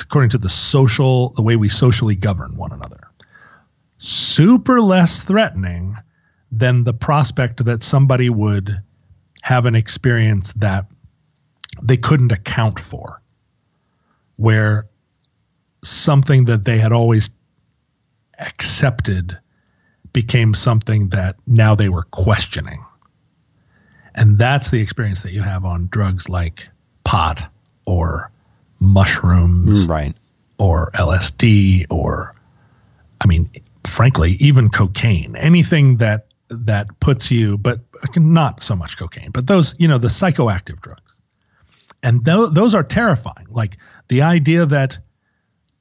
according to the social the way we socially govern one another. Super less threatening than the prospect that somebody would have an experience that they couldn't account for where something that they had always accepted became something that now they were questioning. And that's the experience that you have on drugs like pot or mushrooms mm, right. or LSD or I mean frankly even cocaine anything that that puts you but not so much cocaine but those you know the psychoactive drugs. And th- those are terrifying. Like the idea that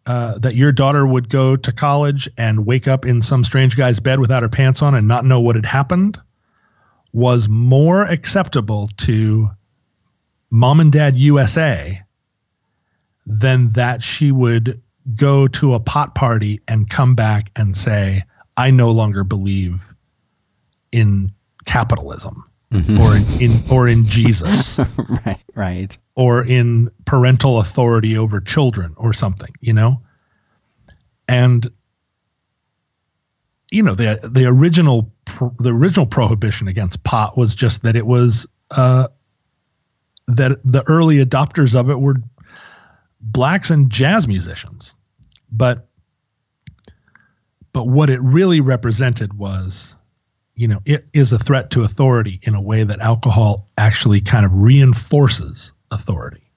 uh, that your daughter would go to college and wake up in some strange guy's bed without her pants on and not know what had happened was more acceptable to mom and dad USA than that she would go to a pot party and come back and say, I no longer believe in capitalism mm-hmm. or in, in, or in Jesus. right, right or in parental authority over children or something, you know? And you know, the the original the original prohibition against pot was just that it was uh, that the early adopters of it were blacks and jazz musicians. But but what it really represented was you know, it is a threat to authority in a way that alcohol actually kind of reinforces authority,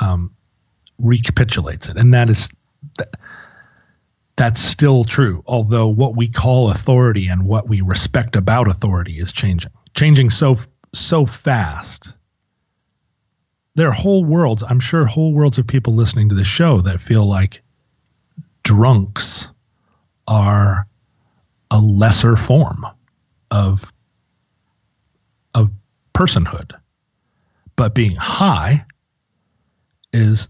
um, recapitulates it, and that is that, that's still true. Although what we call authority and what we respect about authority is changing, changing so so fast. There are whole worlds. I'm sure whole worlds of people listening to this show that feel like drunks are a lesser form of of personhood but being high is,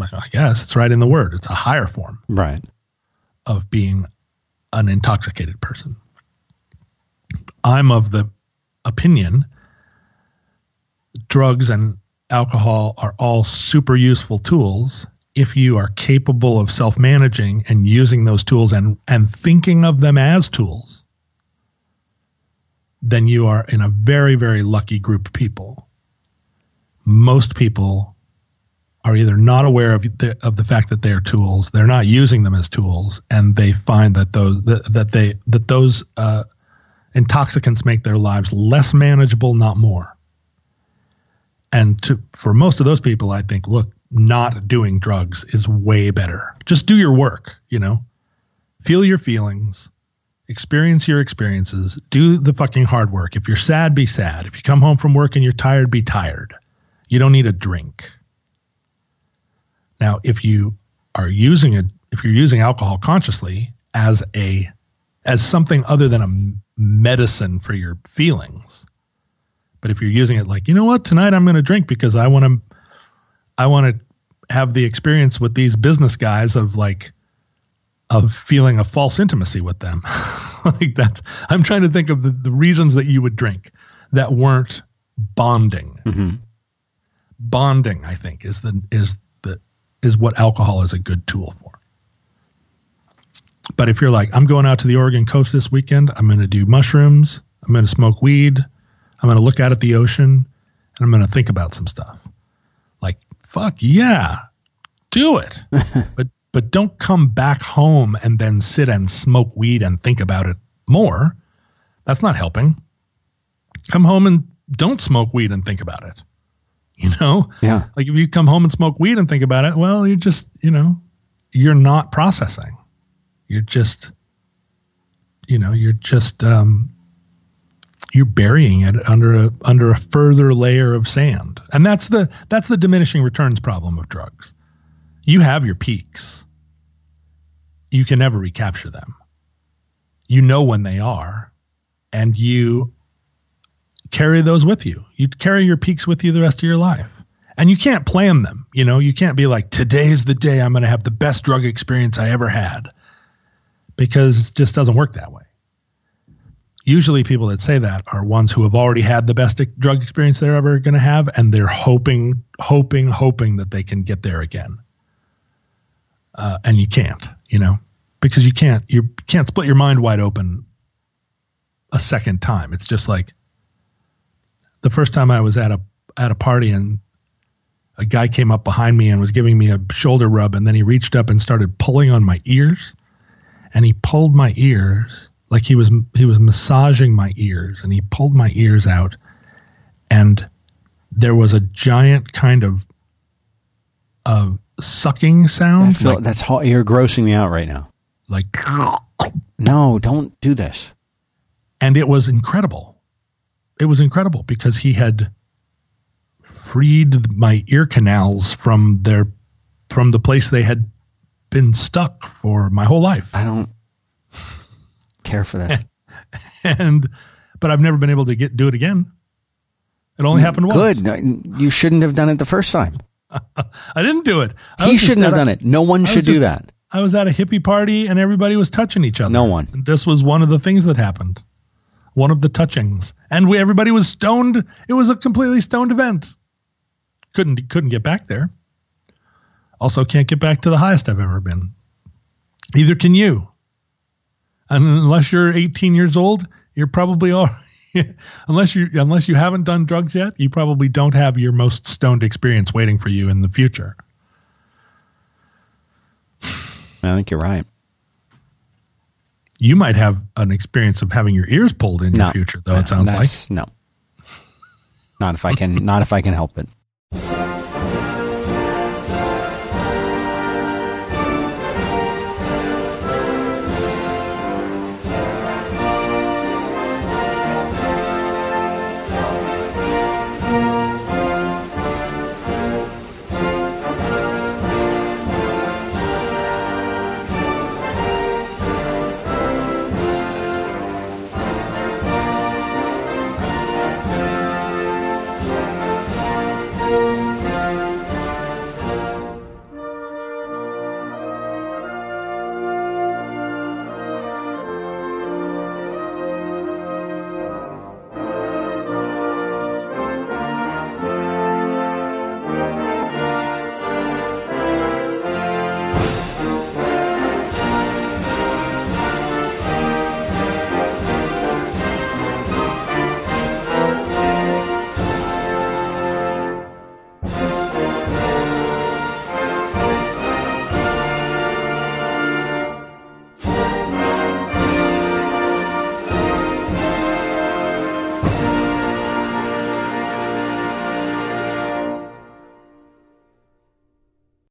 I guess it's right in the word. It's a higher form, right, of being an intoxicated person. I'm of the opinion drugs and alcohol are all super useful tools if you are capable of self-managing and using those tools and and thinking of them as tools then you are in a very very lucky group of people most people are either not aware of the, of the fact that they are tools, they're not using them as tools, and they find that those that, that they that those uh, intoxicants make their lives less manageable, not more. And to for most of those people, I think, look, not doing drugs is way better. Just do your work, you know. Feel your feelings, experience your experiences, do the fucking hard work. If you're sad, be sad. If you come home from work and you're tired, be tired. You don't need a drink. Now, if you are using it, if you're using alcohol consciously as a as something other than a medicine for your feelings, but if you're using it like, you know what, tonight I'm going to drink because I want to I want to have the experience with these business guys of like of feeling a false intimacy with them. like that's, I'm trying to think of the, the reasons that you would drink that weren't bonding. Mm-hmm. Bonding, I think, is the is the is what alcohol is a good tool for. But if you're like, I'm going out to the Oregon coast this weekend, I'm going to do mushrooms, I'm going to smoke weed, I'm going to look out at the ocean, and I'm going to think about some stuff. Like, fuck yeah, do it. but but don't come back home and then sit and smoke weed and think about it more. That's not helping. Come home and don't smoke weed and think about it. You know? Yeah. Like if you come home and smoke weed and think about it, well, you're just, you know, you're not processing. You're just, you know, you're just, um, you're burying it under a under a further layer of sand, and that's the that's the diminishing returns problem of drugs. You have your peaks. You can never recapture them. You know when they are, and you carry those with you. You carry your peaks with you the rest of your life. And you can't plan them. You know, you can't be like, today's the day I'm going to have the best drug experience I ever had. Because it just doesn't work that way. Usually, people that say that are ones who have already had the best drug experience they're ever going to have, and they're hoping, hoping, hoping that they can get there again. Uh, and you can't, you know, because you can't, you can't split your mind wide open a second time. It's just like, the first time I was at a at a party and a guy came up behind me and was giving me a shoulder rub and then he reached up and started pulling on my ears and he pulled my ears like he was he was massaging my ears and he pulled my ears out and there was a giant kind of of sucking sound. Feel, like, that's how you're grossing me out right now. Like no don't do this. and it was incredible. It was incredible because he had freed my ear canals from their from the place they had been stuck for my whole life. I don't care for that. and but I've never been able to get do it again. It only mm, happened once. Good. You shouldn't have done it the first time. I didn't do it. I he shouldn't have done it. No one should do that. I was at a hippie party and everybody was touching each other. No one. And this was one of the things that happened one of the touchings, and we everybody was stoned. It was a completely stoned event. Couldn't couldn't get back there. Also, can't get back to the highest I've ever been. Either can you. And unless you're 18 years old, you're probably all. unless you unless you haven't done drugs yet, you probably don't have your most stoned experience waiting for you in the future. I think you're right you might have an experience of having your ears pulled in no, your future, though. It sounds like no, not if I can, not if I can help it.